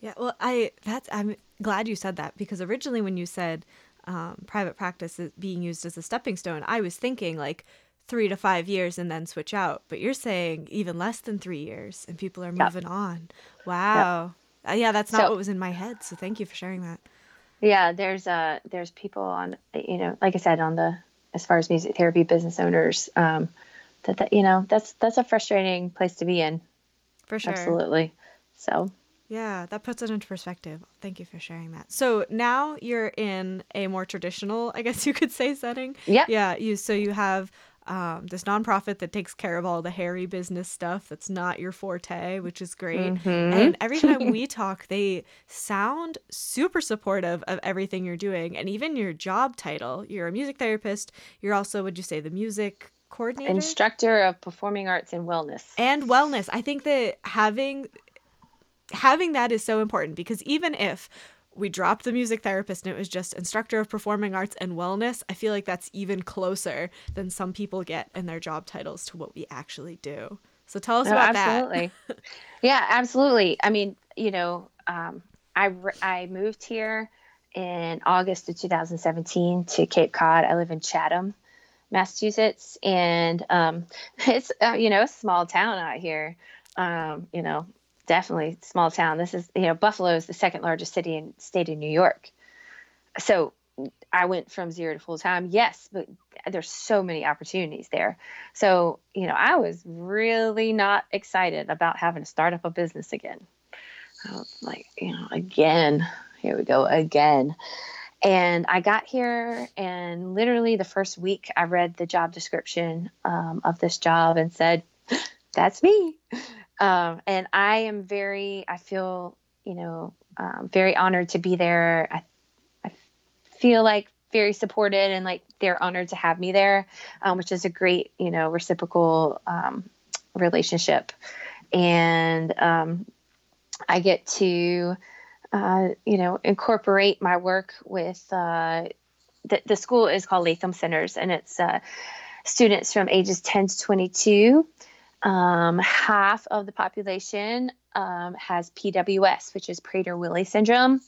[SPEAKER 1] Yeah, well, I that's I'm glad you said that because originally when you said um, private practice is being used as a stepping stone, I was thinking like three to five years and then switch out. But you're saying even less than three years and people are moving yep. on. Wow. Yep. Uh, yeah, that's not so, what was in my head. So thank you for sharing that.
[SPEAKER 2] Yeah, there's uh there's people on you know, like I said, on the as far as music therapy business owners, um, that, that you know that's that's a frustrating place to be in.
[SPEAKER 1] For sure.
[SPEAKER 2] Absolutely. So
[SPEAKER 1] yeah, that puts it into perspective. Thank you for sharing that. So now you're in a more traditional, I guess you could say, setting.
[SPEAKER 2] Yeah.
[SPEAKER 1] Yeah. You so you have um, this nonprofit that takes care of all the hairy business stuff that's not your forte, which is great.
[SPEAKER 2] Mm-hmm.
[SPEAKER 1] And every time we talk, they sound super supportive of everything you're doing, and even your job title. You're a music therapist. You're also, would you say, the music coordinator,
[SPEAKER 2] instructor of performing arts and wellness,
[SPEAKER 1] and wellness. I think that having having that is so important because even if we dropped the music therapist and it was just instructor of performing arts and wellness, I feel like that's even closer than some people get in their job titles to what we actually do. So tell us
[SPEAKER 2] no,
[SPEAKER 1] about
[SPEAKER 2] absolutely. that. yeah, absolutely. I mean, you know, um, I, I moved here in August of 2017 to Cape Cod. I live in Chatham, Massachusetts, and um, it's uh, you know a small town out here. Um, you know, definitely small town. This is, you know, Buffalo is the second largest city in state of New York. So I went from zero to full time. Yes, but there's so many opportunities there. So, you know, I was really not excited about having to start up a business again. like, you know, again, here we go again. And I got here, and literally the first week, I read the job description um, of this job and said, That's me. Um, and I am very, I feel, you know, um, very honored to be there. I, I feel like very supported and like they're honored to have me there, um, which is a great, you know, reciprocal um, relationship. And um, I get to, uh, you know, incorporate my work with uh, the, the school is called Latham Centers, and it's uh, students from ages 10 to 22 um, half of the population um, has PWS, which is Prader-Willi syndrome.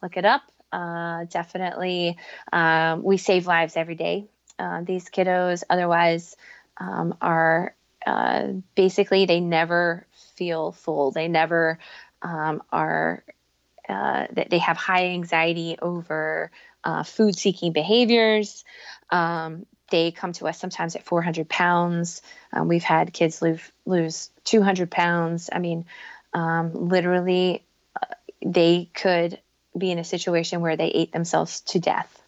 [SPEAKER 2] Look it up. Uh, definitely, um, we save lives every day. Uh, these kiddos, otherwise, um, are uh, basically they never feel full. They never um, are. Uh, that they have high anxiety over uh, food-seeking behaviors. Um, they come to us sometimes at 400 pounds. Um, we've had kids lose, lose 200 pounds. I mean, um, literally, uh, they could be in a situation where they ate themselves to death.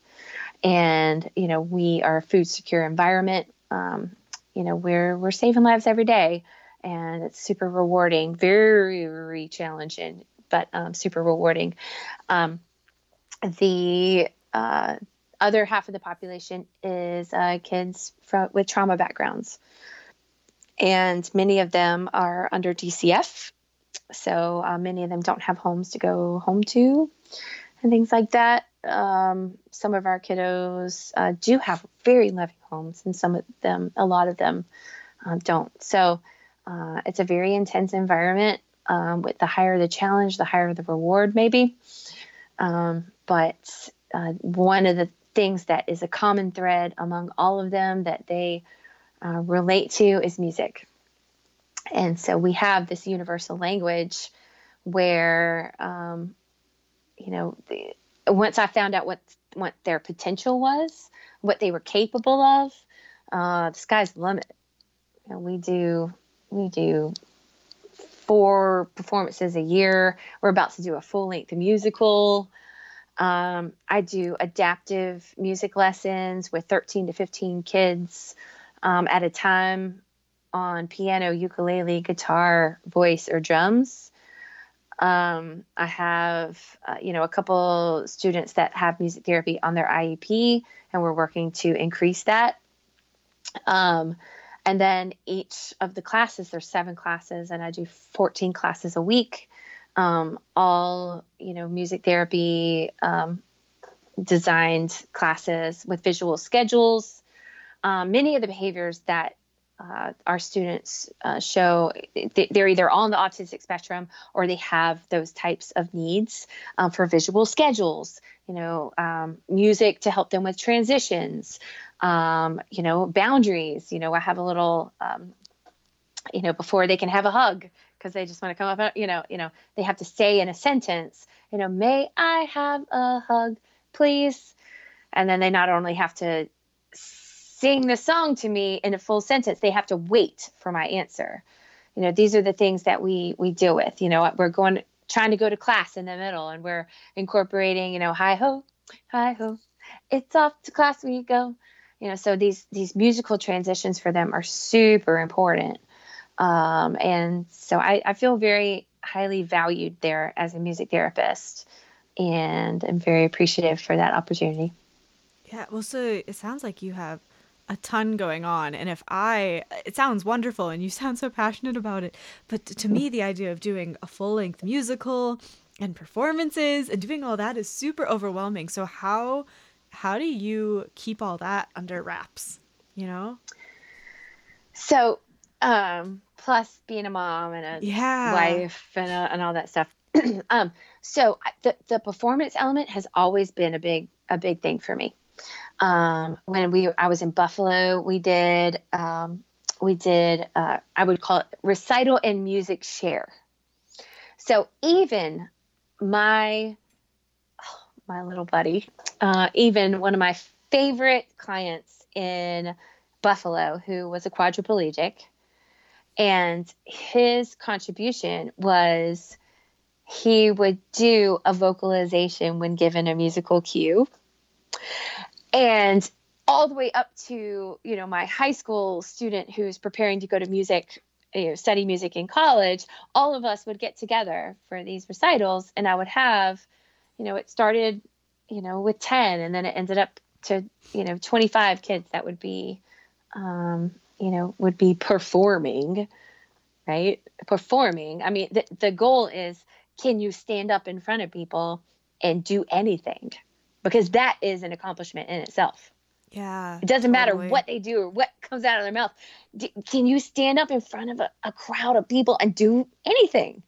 [SPEAKER 2] And, you know, we are a food secure environment. Um, you know, we're, we're saving lives every day and it's super rewarding, very, very challenging, but um, super rewarding. Um, the, uh, other half of the population is uh, kids from, with trauma backgrounds. And many of them are under DCF. So uh, many of them don't have homes to go home to and things like that. Um, some of our kiddos uh, do have very loving homes, and some of them, a lot of them, um, don't. So uh, it's a very intense environment. Um, with the higher the challenge, the higher the reward, maybe. Um, but uh, one of the things that is a common thread among all of them that they uh, relate to is music. And so we have this universal language where, um, you know, the, once I found out what what their potential was, what they were capable of, uh, the sky's the limit. You know, we do we do four performances a year. We're about to do a full length musical. Um, I do adaptive music lessons with 13 to 15 kids um, at a time on piano, ukulele, guitar, voice, or drums. Um, I have, uh, you know, a couple students that have music therapy on their IEP, and we're working to increase that. Um, and then each of the classes, there's seven classes, and I do 14 classes a week um, all you know music therapy um, designed classes with visual schedules. Um, many of the behaviors that uh, our students uh, show they're either on the autistic spectrum or they have those types of needs um, for visual schedules you know um, music to help them with transitions um, you know boundaries you know i have a little um, you know before they can have a hug because they just want to come up you know you know they have to say in a sentence you know may i have a hug please and then they not only have to sing the song to me in a full sentence. They have to wait for my answer. You know, these are the things that we we deal with. You know, we're going trying to go to class in the middle and we're incorporating, you know, hi ho, hi ho, it's off to class we go. You know, so these these musical transitions for them are super important. Um, and so I, I feel very highly valued there as a music therapist and I'm very appreciative for that opportunity.
[SPEAKER 1] Yeah, well, so it sounds like you have a ton going on. And if I, it sounds wonderful and you sound so passionate about it. But to me, the idea of doing a full length musical and performances and doing all that is super overwhelming. So, how, how do you keep all that under wraps, you know?
[SPEAKER 2] So, um, plus being a mom and a yeah. wife and, a, and all that stuff. um, so the, the performance element has always been a big, a big thing for me. Um, when we, I was in Buffalo, we did, um, we did, uh, I would call it recital and music share. So even my, oh, my little buddy, uh, even one of my favorite clients in Buffalo, who was a quadriplegic, and his contribution was he would do a vocalization when given a musical cue. And all the way up to, you know, my high school student who's preparing to go to music, you know, study music in college, all of us would get together for these recitals and I would have, you know, it started, you know, with 10 and then it ended up to, you know, 25 kids that would be um, you know, would be performing, right? Performing. I mean, the, the goal is can you stand up in front of people and do anything? Because that is an accomplishment in itself.
[SPEAKER 1] Yeah.
[SPEAKER 2] It doesn't totally. matter what they do or what comes out of their mouth. D- can you stand up in front of a, a crowd of people and do anything?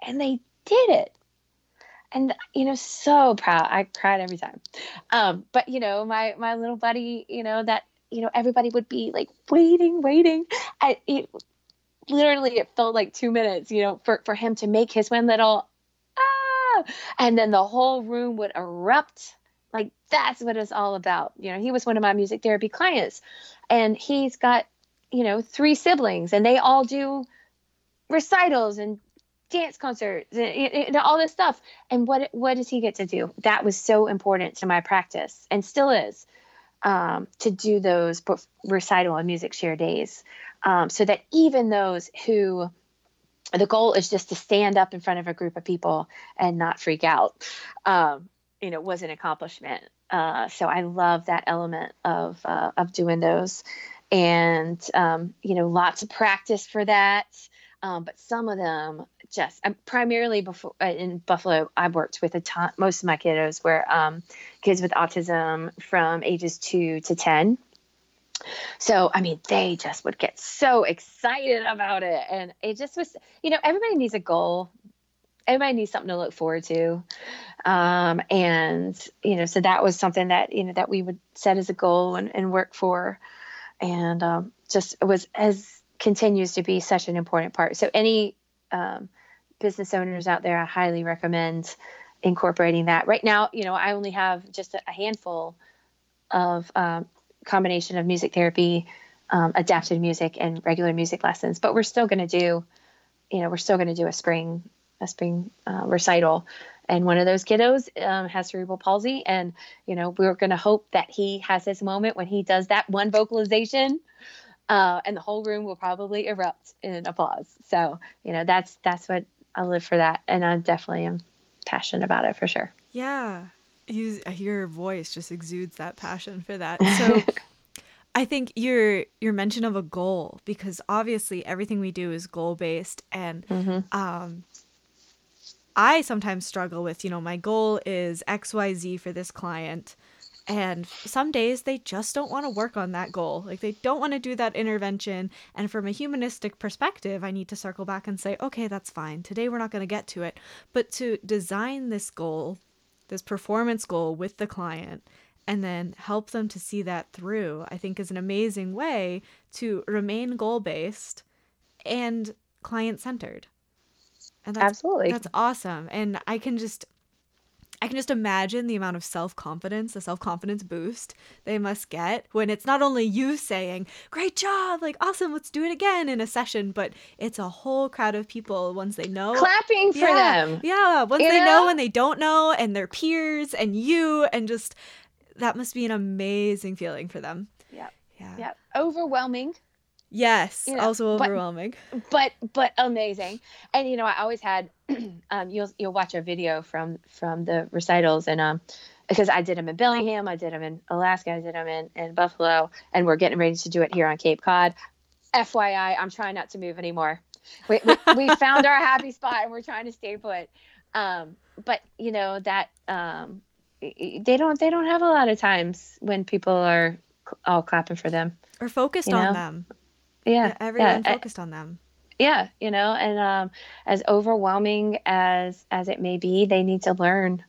[SPEAKER 2] And they did it and you know so proud i cried every time um, but you know my my little buddy you know that you know, everybody would be like waiting, waiting. I, it, literally, it felt like two minutes, you know, for, for him to make his one little, ah, and then the whole room would erupt. Like that's what it's all about. You know, he was one of my music therapy clients, and he's got, you know, three siblings, and they all do recitals and dance concerts and, and, all this stuff. And what what does he get to do? That was so important to my practice, and still is um, to do those recital and music share days. Um, so that even those who the goal is just to stand up in front of a group of people and not freak out um, you know was an accomplishment. Uh, so i love that element of uh, of doing those. And um, you know lots of practice for that um, but some of them just I'm primarily before uh, in Buffalo, I've worked with a ton. Most of my kiddos were um, kids with autism from ages two to ten. So I mean, they just would get so excited about it, and it just was. You know, everybody needs a goal. Everybody needs something to look forward to, um, and you know, so that was something that you know that we would set as a goal and, and work for, and um, just it was as continues to be such an important part. So any um, business owners out there, I highly recommend incorporating that. Right now, you know, I only have just a, handful of um, combination of music therapy, um, adapted music, and regular music lessons. But we're still going to do, you know, we're still going to do a spring a spring uh, recital. And one of those kiddos um, has cerebral palsy, and you know we're going to hope that he has his moment when he does that one vocalization uh, and the whole room will probably erupt in applause. So you know that's that's what I live for that, and I definitely am passionate about it for sure.
[SPEAKER 1] Yeah, you, your voice just exudes that passion for that. So. I think your your mention of a goal because obviously everything we do is goal based and mm-hmm. um I sometimes struggle with, you know, my goal is XYZ for this client and some days they just don't want to work on that goal. Like they don't want to do that intervention. And from a humanistic perspective, I need to circle back and say, okay, that's fine. Today we're not going to get to it. But to design this goal, this performance goal with the client, and then help them to see that through, I think is an amazing way to remain goal based and client centered.
[SPEAKER 2] And that's, Absolutely.
[SPEAKER 1] That's awesome. And I can just I can just imagine the amount of self confidence, the self confidence boost they must get when it's not only you saying, Great job, like awesome, let's do it again in a session, but it's a whole crowd of people once they know.
[SPEAKER 2] Clapping for
[SPEAKER 1] yeah,
[SPEAKER 2] them.
[SPEAKER 1] Yeah, once
[SPEAKER 2] You
[SPEAKER 1] they know?
[SPEAKER 2] know?
[SPEAKER 1] and they don't know, and their peers and you, and just that must be an amazing feeling for them.
[SPEAKER 2] Yep.
[SPEAKER 1] Yeah.
[SPEAKER 2] Yeah. Overwhelming,
[SPEAKER 1] Yes.
[SPEAKER 2] You know,
[SPEAKER 1] also overwhelming.
[SPEAKER 2] but but amazing. And you know, I always had um you'll you'll watch a video from from the recitals and um because I did them in Bellingham, I did them in Alaska, I did them in, in Buffalo, and we're getting ready to do it here on Cape Cod. FYI, I'm trying not to move anymore. We, we, we found our happy spot and we're trying to stay put. Um, but you know that um, they don't they don't have a lot of times when people are all clapping for them.
[SPEAKER 1] Or focused
[SPEAKER 2] you
[SPEAKER 1] on them.
[SPEAKER 2] Yeah,
[SPEAKER 1] Everyone
[SPEAKER 2] yeah, I-
[SPEAKER 1] focused on them.
[SPEAKER 2] yeah you know and um as overwhelming as as it may be they need to learn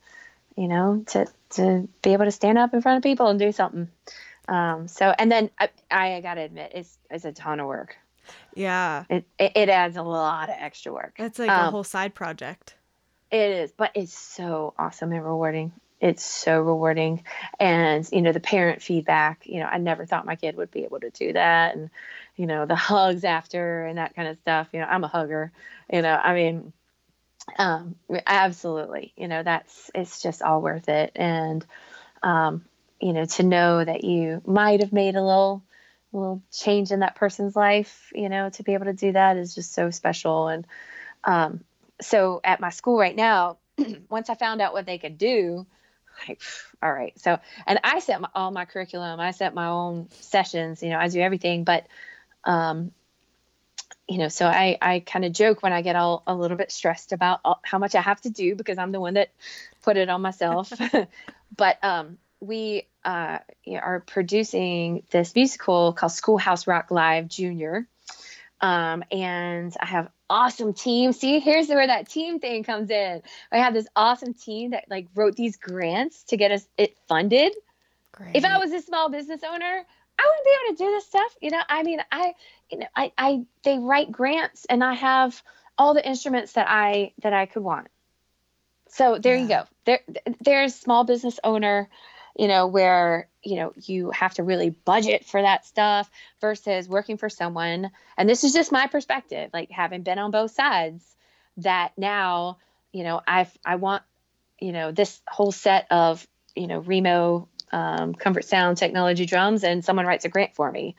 [SPEAKER 2] you know to to be able to stand up in front of people and do something um so and then i, I gotta admit it's it's a ton of work
[SPEAKER 1] Yeah.
[SPEAKER 2] it it, it adds a lot of extra work
[SPEAKER 1] it's like a
[SPEAKER 2] Um,
[SPEAKER 1] whole side project.
[SPEAKER 2] it is but it's so awesome and rewarding it's so rewarding and you know the parent feedback you know i never thought my kid would be able to do that and you know the hugs after and that kind of stuff you know i'm a hugger you know i mean um absolutely you know that's it's just all worth it. And um you know to know that you might have made a little little change in that person's life you know to be able to do that is just so special. And um so at my school right now once i found out what they could do like all right. So and i set my, all my curriculum i set my own sessions you know i do everything but um you know so i i kind of joke when i get all a little bit stressed about all, how much i have to do because i'm the one that put it on myself. But um we uh are producing this musical called schoolhouse rock live junior. Um and i have awesome team. See here's where that team thing comes in. I have this awesome team that like wrote these grants to get us it funded.
[SPEAKER 1] Great.
[SPEAKER 2] if I was a small business owner, I wouldn't be able to do this stuff. You know, I mean, I, you know, I, I, they write grants and I have all the instruments that I, that I could want. So there you go. There, there's small business owner, you know, where, you know, you have to really budget for that stuff versus working for someone. And this is just my perspective, like having been on both sides that now, you know, I've, I want, you know, this whole set of, you know, Remo um, comfort sound technology drums and someone writes a grant for me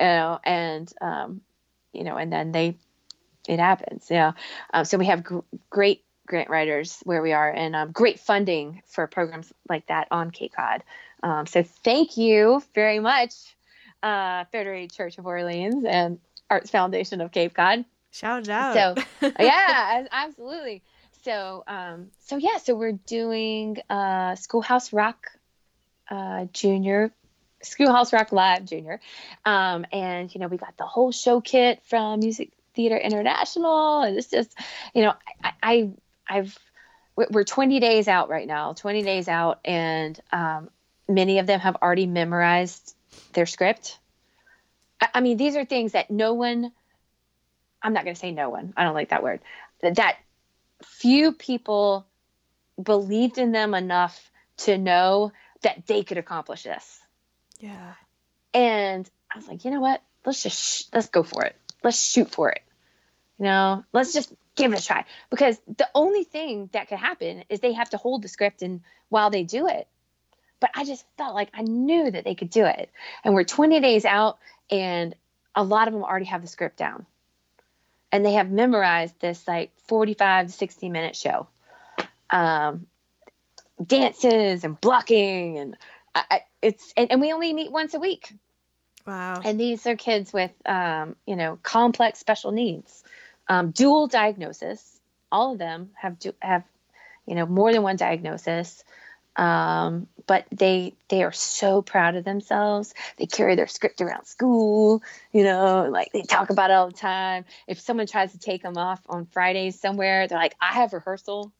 [SPEAKER 2] you know and um, you know and then they it happens yeah. Um, so we have gr- great grant writers where we are and um, great funding for programs like that on cape cod um, so thank you very much uh, federated church of orleans and arts foundation of cape cod
[SPEAKER 1] Shout out.
[SPEAKER 2] so yeah absolutely. So um so yeah so we're doing uh schoolhouse rock uh junior schoolhouse rock live junior um and you know we got the whole show kit from music theater international and it's just you know i, I i've we're we're 20 days out right now 20 days out and um many of them have already memorized their script I, I mean these are things that no one I'm not going to say no one. I don't like that word. That few people believed in them enough to know that they could accomplish this.
[SPEAKER 1] yeah.
[SPEAKER 2] And I was like, you know what? Let's just sh- let's go for it. Let's shoot for it. You know, let's just give it a try because the only thing that could happen is they have to hold the script and while they do it. But I just felt like I knew that they could do it. And we're 20 days out and a lot of them already have the script down. And they have memorized this like 45 to 60 minute show. Um, dances and blocking and I, I, it's and, and we only meet once a week.
[SPEAKER 1] Wow.
[SPEAKER 2] and these are kids with um, you know complex special needs um, dual diagnosis. All of them have du- have you know more than one diagnosis. Um, but they they are so proud of themselves. They carry their script around school you know like they talk about it all the time. If someone tries to take them off on fridays somewhere they're like i have rehearsal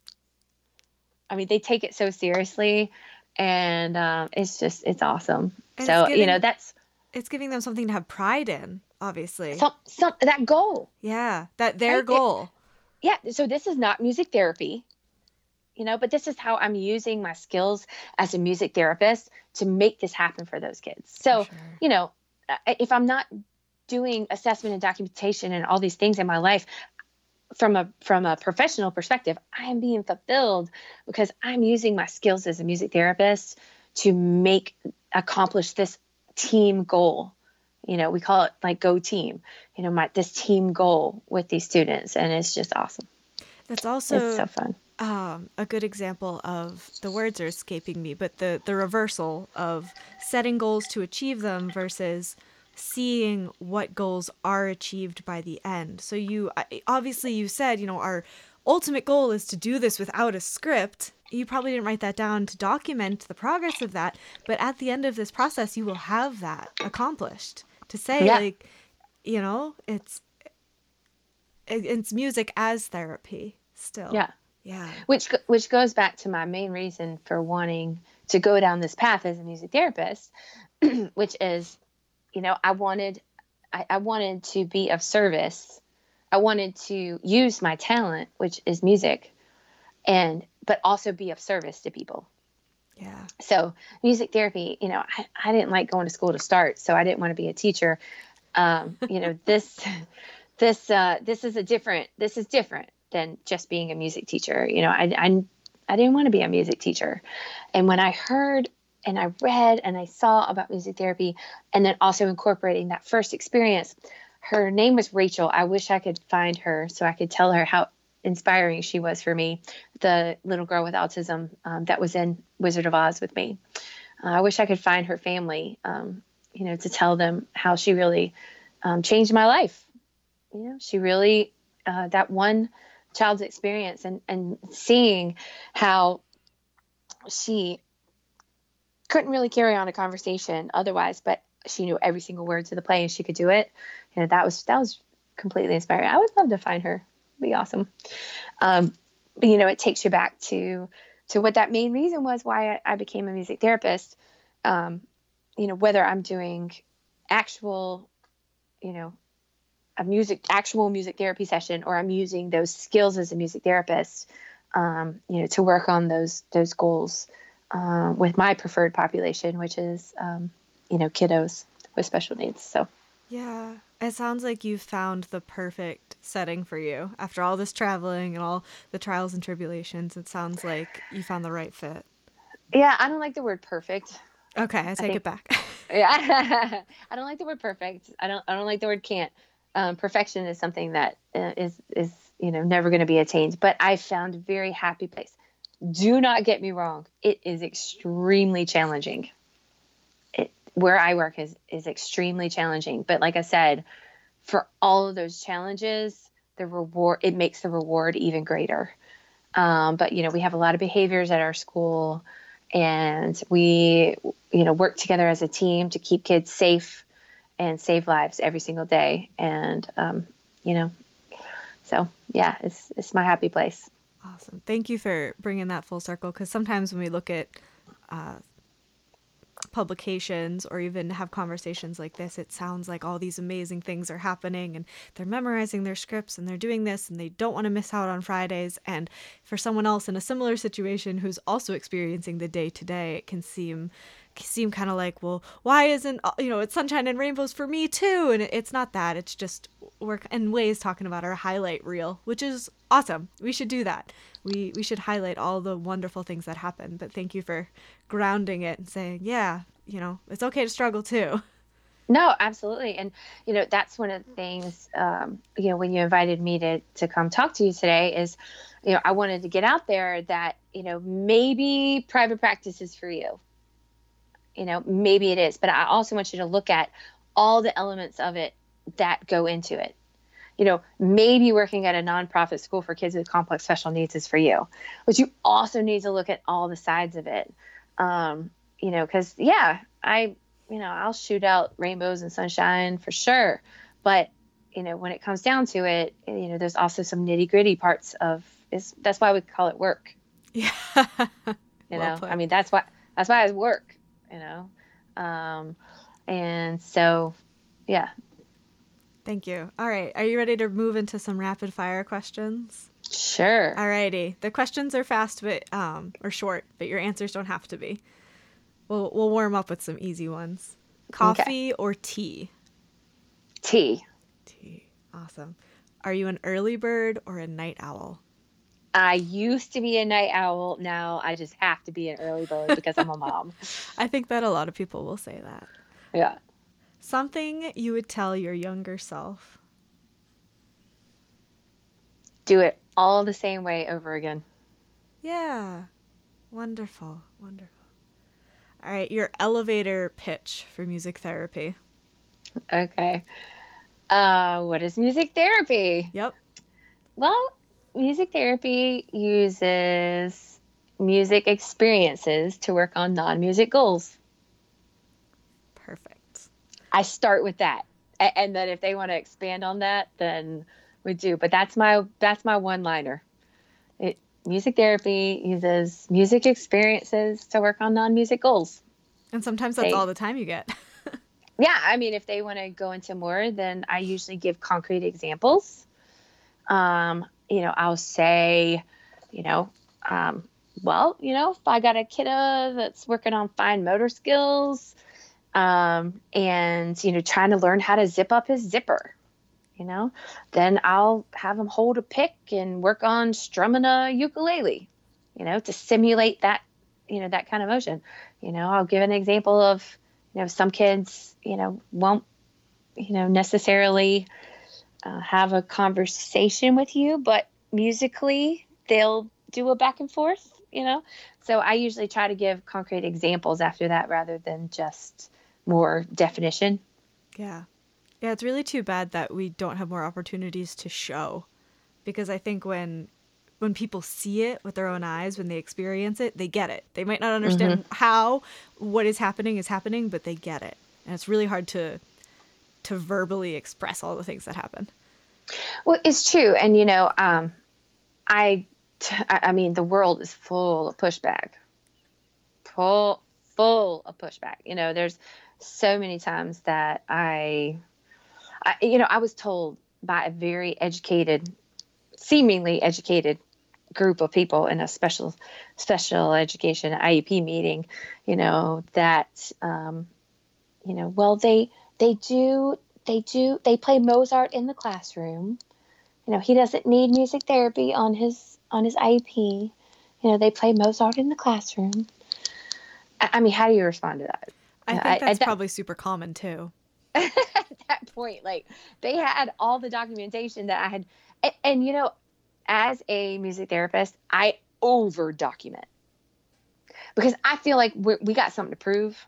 [SPEAKER 2] i mean they take it so seriously and um, it's just it's awesome
[SPEAKER 1] And
[SPEAKER 2] so
[SPEAKER 1] it's
[SPEAKER 2] you know that's
[SPEAKER 1] it's giving them something to have pride in, obviously.
[SPEAKER 2] some, some that goal
[SPEAKER 1] yeah. That their
[SPEAKER 2] Right? It-
[SPEAKER 1] goal.
[SPEAKER 2] yeah so this is not music therapy you know, but this is how I'm using my skills as a music therapist to make this happen for those kids. So, sure. you know, if I'm not doing assessment and documentation and all these things in my life from a from a professional perspective, I am being fulfilled because I'm using my skills as a music therapist to make accomplish this team goal. You know, we call it like go team. You know, my this team goal with these students, and it's just awesome.
[SPEAKER 1] That's also
[SPEAKER 2] it's so fun.
[SPEAKER 1] Um, a good example of the words are escaping me, but the the reversal of setting goals to achieve them versus seeing what goals are achieved by the end. So you obviously you said, you know, our ultimate goal is to do this without a script. You probably didn't write that down to document the progress of that, but at the end of this process you will have that accomplished. To say yeah. like, you know, it's it's music as therapy still.
[SPEAKER 2] Yeah.
[SPEAKER 1] Yeah.
[SPEAKER 2] Which which goes back to my main reason for wanting to go down this path as a music therapist, which is you know, I wanted I, I wanted to be of service. I wanted to use my talent, which is music, and but also be of service to people.
[SPEAKER 1] Yeah.
[SPEAKER 2] So music therapy, you know, I, I didn't like going to school to start, so I didn't want to be a teacher. Um, you know, this this uh, this is a different this is different than just being a music teacher. You know, I I, I didn't want to be a music teacher, and when I heard and I read and I saw about music therapy and then also incorporating that first experience. Her name was Rachel. I wish I could find her so I could tell her how inspiring she was for me, the little girl with autism um, that was in Wizard of Oz with me. Uh, I wish I could find her family, um, you know, to tell them how she really um, changed my life. You know, she really, uh, that one child's experience and, and seeing how she couldn't really carry on a conversation otherwise, but she knew every single word to the play and she could do it. You know, that was that was completely inspiring. I would love to find her. It'd be awesome. Um, but you know, it takes you back to to what that main reason was why I, I became a music therapist. Um, you know, whether I'm doing actual, you know, a music actual music therapy session or I'm using those skills as a music therapist, um, you know, to work on those those goals uh, with my preferred population, which is, um, you know, kiddos with special needs. So,
[SPEAKER 1] yeah, it sounds like you found the perfect setting for you after all this traveling and all the trials and tribulations. It sounds like you found the right fit.
[SPEAKER 2] Yeah, I don't like the word perfect.
[SPEAKER 1] Okay, I take I think, it back.
[SPEAKER 2] yeah, I don't like the word perfect. I don't. I don't like the word can't. Um, perfection is something that uh, is is you know never going to be attained. But I found a very happy place do not get me wrong it is extremely challenging. It, where i work is is extremely challenging. But like i said for all of those challenges the reward it makes the reward even greater. Um, but you know we have a lot of behaviors at our school and we you know work together as a team to keep kids safe and save lives every single day. And um, you know so yeah it's it's my happy place
[SPEAKER 1] Awesome. Thank you for bringing that full circle because sometimes when we look at uh, publications or even have conversations like this, it sounds like all these amazing things are happening and they're memorizing their scripts and they're doing this and they don't want to miss out on Fridays. And for someone else in a similar situation who's also experiencing the day to day, it can seem seem kind of like, well, why isn't uh, you know it's sunshine and rainbows for me too? And it's not that. It's just we're in ways talking about our highlight reel, which is awesome. We should do that. We we should highlight all the wonderful things that happen. But thank you for grounding it and saying, yeah, you know, it's okay to struggle too.
[SPEAKER 2] No, absolutely. And, you know, that's one of the things, um, you know, when you invited me to, to come talk to you today is, you know, I wanted to get out there that, you know, maybe private practice is for you you know maybe it is but i also want you to look at all the elements of it that go into it. You know maybe working at a nonprofit school for kids with complex special needs is for you but you also need to look at all the sides of it. Um, you know because yeah i you know i'll shoot out rainbows and sunshine for sure but you know when it comes down to it you know there's also some nitty gritty parts of is that's why we call it work.
[SPEAKER 1] Yeah.
[SPEAKER 2] You well know put. i mean that's why that's why it's work you know um, and so yeah
[SPEAKER 1] thank you all right are you ready to move into some rapid fire questions
[SPEAKER 2] Sure.
[SPEAKER 1] All righty. The questions are fast, but um, or short, but your answers don't have to be. We'll we'll warm up with some easy ones. Coffee okay. or tea?
[SPEAKER 2] Tea.
[SPEAKER 1] Tea. Awesome. Are you an early bird or a night owl?
[SPEAKER 2] I used to be a night owl. Now I just have to be an early bird because I'm a mom.
[SPEAKER 1] I think that a lot of people will say that.
[SPEAKER 2] Yeah.
[SPEAKER 1] Something you would tell your younger self.
[SPEAKER 2] Do it all the same way over again.
[SPEAKER 1] Yeah. Wonderful. Wonderful. All right, your elevator pitch for music therapy.
[SPEAKER 2] Okay. Uh, what is music therapy?
[SPEAKER 1] Yep.
[SPEAKER 2] Well, music therapy uses music experiences to work on non music goals.
[SPEAKER 1] Perfect.
[SPEAKER 2] I start with that. And then if they want to expand on that, then we do. But that's my that's my one liner. It music therapy uses music experiences to work on non music goals.
[SPEAKER 1] And sometimes that's they, all the time you get.
[SPEAKER 2] yeah, I mean if they want to go into more, then I usually give concrete examples. Um, you know, I'll say, you know, um, well, you know, if I got a kiddo that's working on fine motor skills, um, and you know, trying to learn how to zip up his zipper, you know, then I'll have him hold a pick and work on strumming a ukulele, you know, to simulate that, you know, that kind of motion. You know, I'll give an example of, you know, some kids, you know, won't, you know, necessarily uh, have a conversation with you, but musically they'll do a back and forth, you know? So I usually try to give concrete examples after that rather than just more definition.
[SPEAKER 1] Yeah. Yeah, it's really too bad that we don't have more opportunities to show because I think when when people see it with their own eyes, when they experience it, they get it. They might not understand mm-hmm. how what is happening is happening, but they get it. And it's really hard to to verbally express all the things that happen.
[SPEAKER 2] Well, it's true, and you know, um, I, I mean, the world is full of pushback, full, full of pushback. You know, there's so many times that I, I, you know, I was told by a very educated, seemingly educated group of people in a special special education IEP meeting, you know, that um, you know, well they they do they do they play Mozart in the classroom. You know, he doesn't need music therapy on his on his IEP. You know, they play Mozart in the classroom. I, I mean, how do you respond to that?
[SPEAKER 1] I think that's I, probably super common too.
[SPEAKER 2] at that point, like they had all the documentation that I had, and, and you know, as a music therapist, I over document because I feel like we got something to prove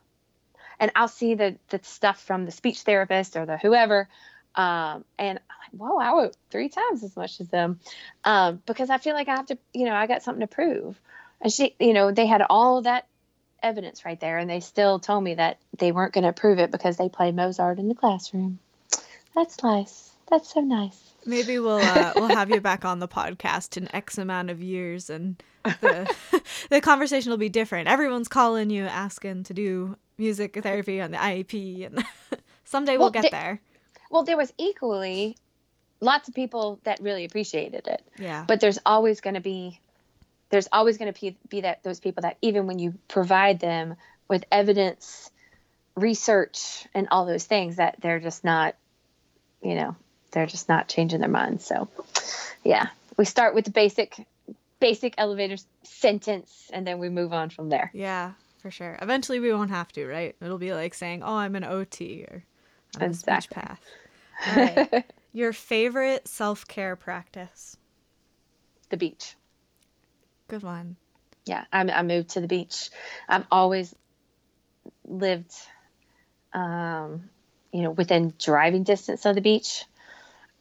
[SPEAKER 2] and I'll see the the stuff from the speech therapist or the whoever, um, and I'm like, whoa, I wrote three times as much as them, um, because I feel like I have to, you know, I got something to prove. And she, you know, they had all that evidence right there, and they still told me that they weren't going to prove it because they played Mozart in the classroom. That's nice. That's so nice.
[SPEAKER 1] Maybe we'll uh, we'll have you back on the podcast in X amount of years, and the the conversation will be different. Everyone's calling you, asking to do music therapy on the IEP, and someday we'll, we'll get there.
[SPEAKER 2] Well, there was equally lots of people that really appreciated it.
[SPEAKER 1] Yeah.
[SPEAKER 2] But there's always going to be there's always going to be, be that those people that even when you provide them with evidence, research, and all those things, that they're just not, you know, they're just not changing their minds. So, yeah, we start with the basic basic elevator sentence and then we move on from there.
[SPEAKER 1] Yeah, for sure. Eventually, we won't have to, right? It'll be like saying, "Oh, I'm an OT" or "I'm exactly. a speech path." Right. Your favorite self care practice?
[SPEAKER 2] The beach.
[SPEAKER 1] Good one.
[SPEAKER 2] Yeah, I, I moved to the beach. I've always lived, um, you know, within driving distance of the beach.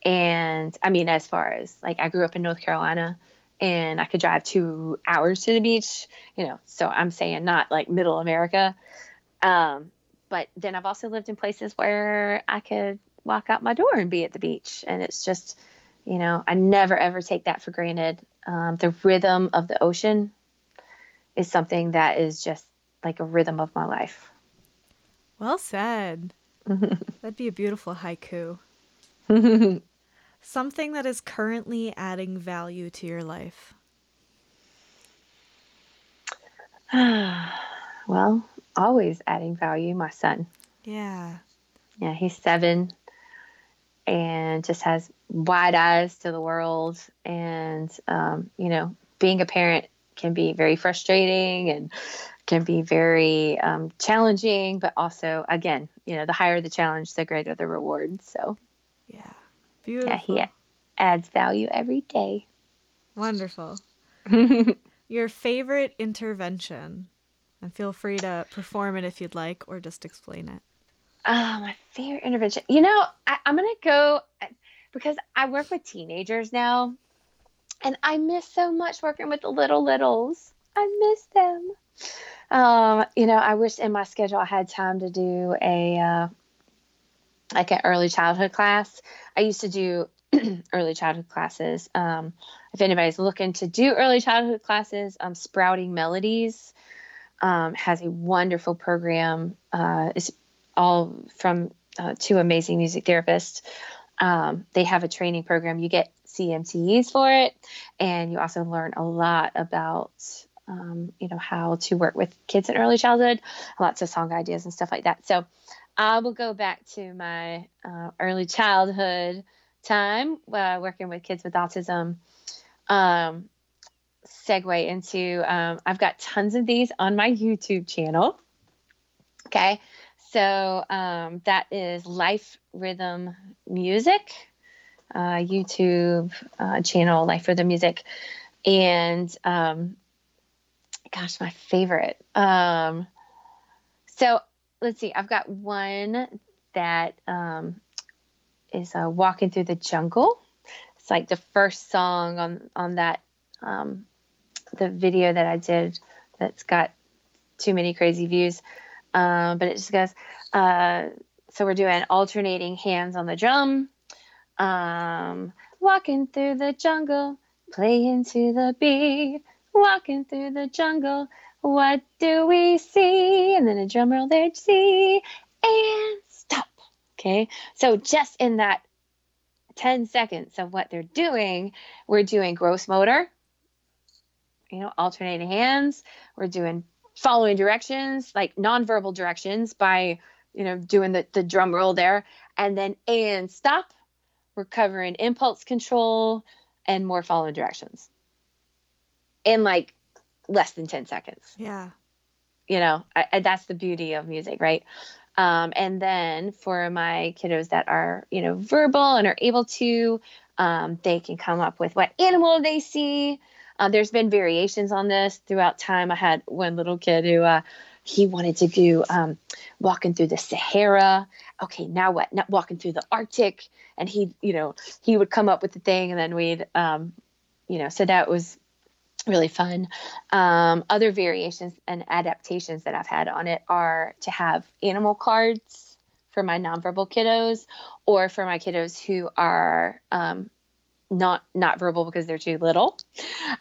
[SPEAKER 2] And I mean, as far as like, I grew up in North Carolina and I could drive two hours to the beach, you know. So I'm saying not like middle America. Um, but then I've also lived in places where I could walk out my door and be at the beach. And it's just, you know, I never ever take that for granted. Um, the rhythm of the ocean is something that is just like a rhythm of my life.
[SPEAKER 1] Well said. That'd be a beautiful haiku. something that is currently adding value to your life.
[SPEAKER 2] well, always adding value, my son.
[SPEAKER 1] Yeah.
[SPEAKER 2] Yeah, he's seven and just has wide eyes to the world. And, um, you know, being a parent can be very frustrating and can be very um, challenging, but also, again, you know, the higher the challenge, the greater the reward. So,
[SPEAKER 1] yeah, beautiful.
[SPEAKER 2] Yeah, he adds value every day.
[SPEAKER 1] Wonderful. Your favorite intervention, and feel free to perform it if you'd like, or just explain it.
[SPEAKER 2] Oh, my favorite intervention. You know, I, I'm gonna go because I work with teenagers now, and I miss so much working with the little littles. I miss them. Um, you know, I wish in my schedule I had time to do a uh, like an early childhood class. I used to do early childhood classes. Um, if anybody's looking to do early childhood classes, um, Sprouting Melodies um, has a wonderful program. Uh, it's all from uh, two amazing music therapists. Um, they have a training program. You get CMTs for it, and you also learn a lot about um, you know how to work with kids in early childhood, lots of song ideas and stuff like that. So I will go back to my uh, early childhood time uh, working with kids with autism. Um, segue into um, I've got tons of these on my YouTube channel. Okay, so um, that is Life Rhythm Music, uh, YouTube uh, channel, Life Rhythm Music. And um, gosh, my favorite. Um, so let's see, I've got one that um, is uh, Walking Through the Jungle. It's like the first song on, on that, um, the video that I did that's got too many crazy views. Um, but it just goes, uh, so we're doing alternating hands on the drum. Um, walking through the jungle, playing to the beat. Walking through the jungle, what do we see? And then a drum roll there see. And stop. Okay. So just in that 10 seconds of what they're doing, we're doing gross motor, you know, alternating hands. We're doing following directions, like nonverbal directions by, you know, doing the, the drum roll there. And then and stop. We're covering impulse control and more following directions in like less than 10 seconds.
[SPEAKER 1] Yeah.
[SPEAKER 2] You know, I, I, that's the beauty of music, right? Um, and then for my kiddos that are, you know, verbal and are able to, um, they can come up with what animal they see, uh, there's been variations on this throughout time. I had one little kid who uh, he wanted to do um, walking through the Sahara. Okay, now what? Not walking through the Arctic, and he, you know, he would come up with the thing, and then we'd, um, you know, so that was really fun. Um, other variations and adaptations that I've had on it are to have animal cards for my nonverbal kiddos, or for my kiddos who are um, not not verbal because they're too little.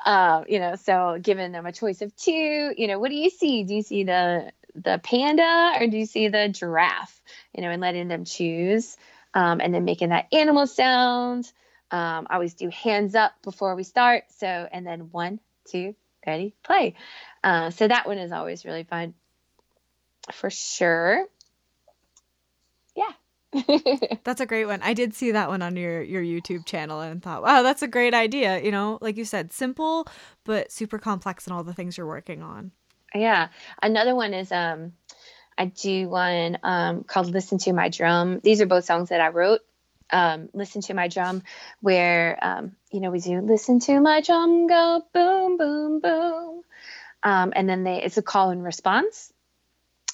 [SPEAKER 2] Uh, you know so giving them a choice of two you know what do you see? Do you see the the panda or do you see the giraffe you know and letting them choose um, and then making that animal sound. Um, i always do hands up before we start. So and then one two ready play uh, so that one is always really fun for sure yeah
[SPEAKER 1] that's a great one. I did see that one on your your YouTube channel and thought, wow, that's a great idea. You know, like you said, simple but super complex in all the things you're working on.
[SPEAKER 2] Yeah. Another one is um I do one um called Listen to My Drum. These are both songs that I wrote. Um, listen to my drum where um, you know we do listen to my drum go boom boom boom um, and then they it's a call and response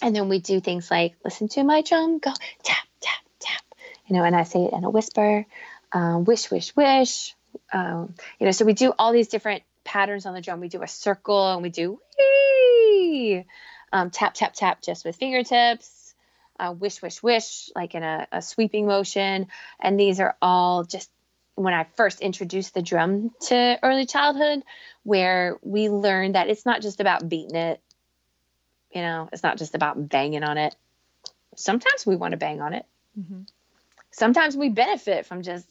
[SPEAKER 2] and then we do things like listen to my drum go tap tap tap, you know, and I say it in a whisper, um, wish, wish, wish. Um, you know, so we do all these different patterns on the drum. We do a circle and we do um, tap, tap, tap just with fingertips, uh, wish, wish, wish, like in a, a sweeping motion. And these are all just when I first introduced the drum to early childhood, where we learned that it's not just about beating it, you know, it's not just about banging on it. Sometimes we want to bang on it. Mm-hmm sometimes we benefit from just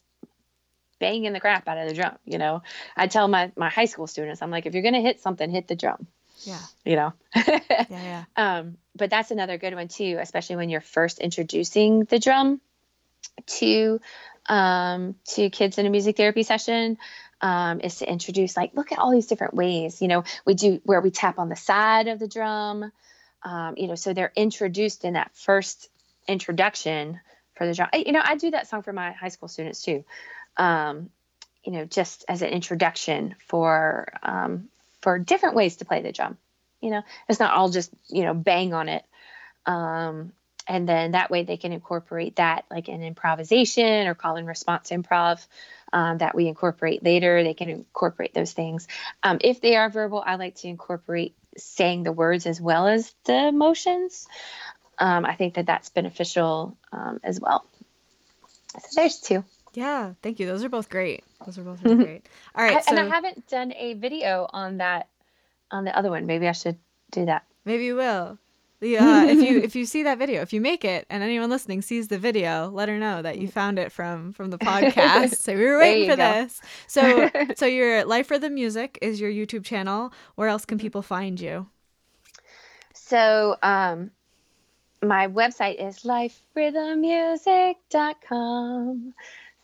[SPEAKER 2] banging the crap out of the drum. You know, I tell my my high school students, I'm like, if you're gonna hit something, hit the drum.
[SPEAKER 1] Yeah.
[SPEAKER 2] You know.
[SPEAKER 1] yeah, yeah.
[SPEAKER 2] Um, but that's another good one too, especially when you're first introducing the drum to um, to kids in a music therapy session. Um, is to introduce like look at all these different ways you know we do where we tap on the side of the drum um, you know so they're introduced in that first introduction for the drum you know i do that song for my high school students too um, you know, just as an introduction for um, for different ways to play the drum. You know, it's not all just you know bang on it. Um, and then that way they can incorporate that like an improvisation or call and response improv um, that we incorporate later. They can incorporate those things. Um, if they are verbal, I like to incorporate saying the words as well as the motions. Um, I think that that's beneficial um, as well. So there's two.
[SPEAKER 1] Yeah, thank you. Those are both great. Those are both really great. All right,
[SPEAKER 2] I,
[SPEAKER 1] so
[SPEAKER 2] and I haven't done a video on that on the other one. Maybe I should do that.
[SPEAKER 1] maybe you will. The, uh, if you if you see that video, if you make it, and anyone listening sees the video, let her know that you found it from from the podcast. so we were waiting for
[SPEAKER 2] go.
[SPEAKER 1] this. So so your Life Rhythm Music is your YouTube channel. Where else can people find you?
[SPEAKER 2] So um, my website is liferhythmmusic.com.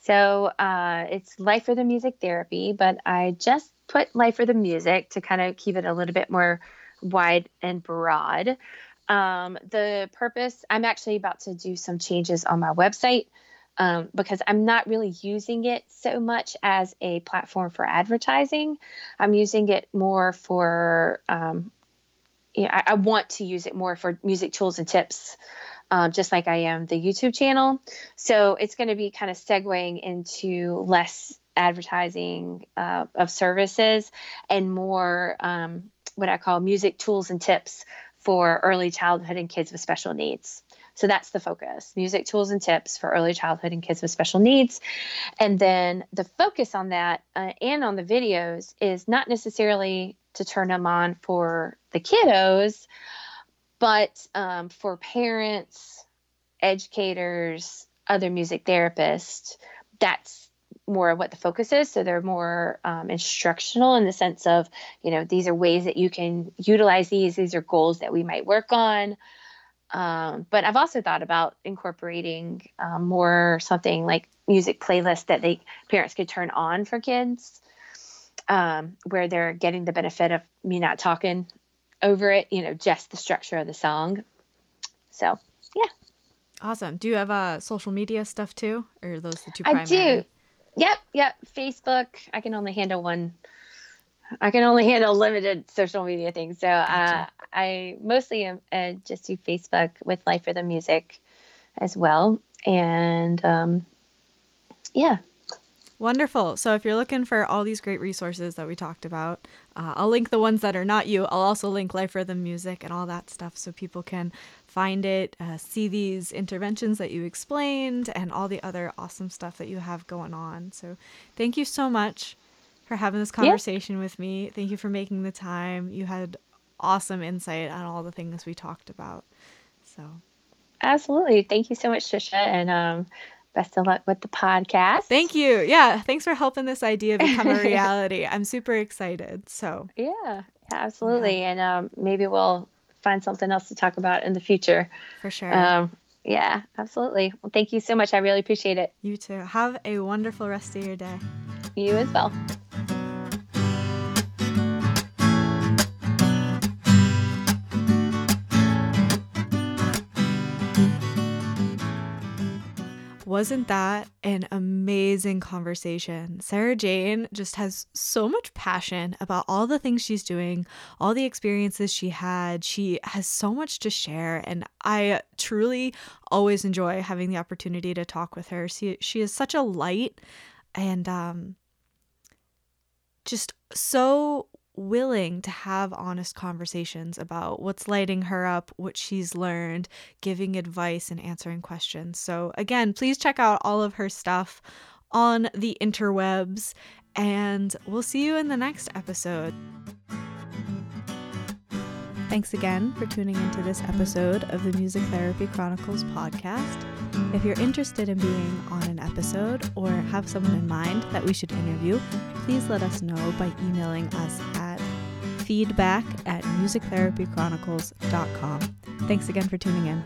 [SPEAKER 2] So uh, it's Life Rhythm Music Therapy, but I just put Life Rhythm Music to kind of keep it a little bit more wide and broad. Um, the purpose, I'm actually about to do some changes on my website um, because I'm not really using it so much as a platform for advertising. I'm using it more for um, you know, I, I want to use it more for music tools and tips, um, just like I am the YouTube channel. So it's going to be kind of segueing into less advertising uh, of services and more um, what I call music tools and tips for early childhood and kids with special needs. So that's the focus music tools and tips for early childhood and kids with special needs. And then the focus on that uh, and on the videos is not necessarily to turn them on for the kiddos, but um, for parents, educators, other music therapists. That's more of what the focus is. So they're more um, instructional in the sense of, you know, these are ways that you can utilize these. These are goals that we might work on. Um, but I've also thought about incorporating um, more something like music playlists that they parents could turn on for kids, um, where they're getting the benefit of me not talking over it. You know, just the structure of the song. So yeah,
[SPEAKER 1] Awesome. Do you have uh, social media stuff too, or are those the two
[SPEAKER 2] I
[SPEAKER 1] primary?
[SPEAKER 2] do. Yep, yep. Facebook. I can only handle one. I can only handle limited social media things. So uh, I mostly am, uh, just do Facebook with Life Rhythm Music as well. And um, yeah,
[SPEAKER 1] Wonderful. So if you're looking for all these great resources that we talked about, uh, I'll link the ones that are not you. I'll also link Life Rhythm Music and all that stuff so people can find it, uh, see these interventions that you explained, and all the other awesome stuff that you have going on. So thank you so much for having this conversation with me. Thank you for making the time. You had awesome insight on all the things we talked about. So
[SPEAKER 2] absolutely. Thank you so much, Trisha. And um, best of luck with the podcast.
[SPEAKER 1] thank you. Yeah, thanks for helping this idea become a reality. I'm super excited. So
[SPEAKER 2] Yeah, yeah absolutely. And um, maybe we'll find something else to talk about in the future.
[SPEAKER 1] for sure.
[SPEAKER 2] Um, yeah, absolutely. Well, thank you so much. I really appreciate it.
[SPEAKER 1] You too. Have a wonderful rest of your day.
[SPEAKER 2] You as well.
[SPEAKER 1] Wasn't that an amazing conversation? Sarah Jane just has so much passion about all the things she's doing, all the experiences she had. She has so much to share, and I truly always enjoy having the opportunity to talk with her. She, she is such a light and um, just so willing to have honest conversations about what's lighting her up, what she's learned, giving advice, and answering questions. So, again, please check out all of her stuff on the interwebs, and we'll see you in the next episode. Thanks again for tuning into this episode of the Music Therapy Chronicles podcast. If you're interested in being on an episode or have someone in mind that we should interview, please let us know by emailing us at feedback at musictherapychronicles.com. Thanks again for tuning in.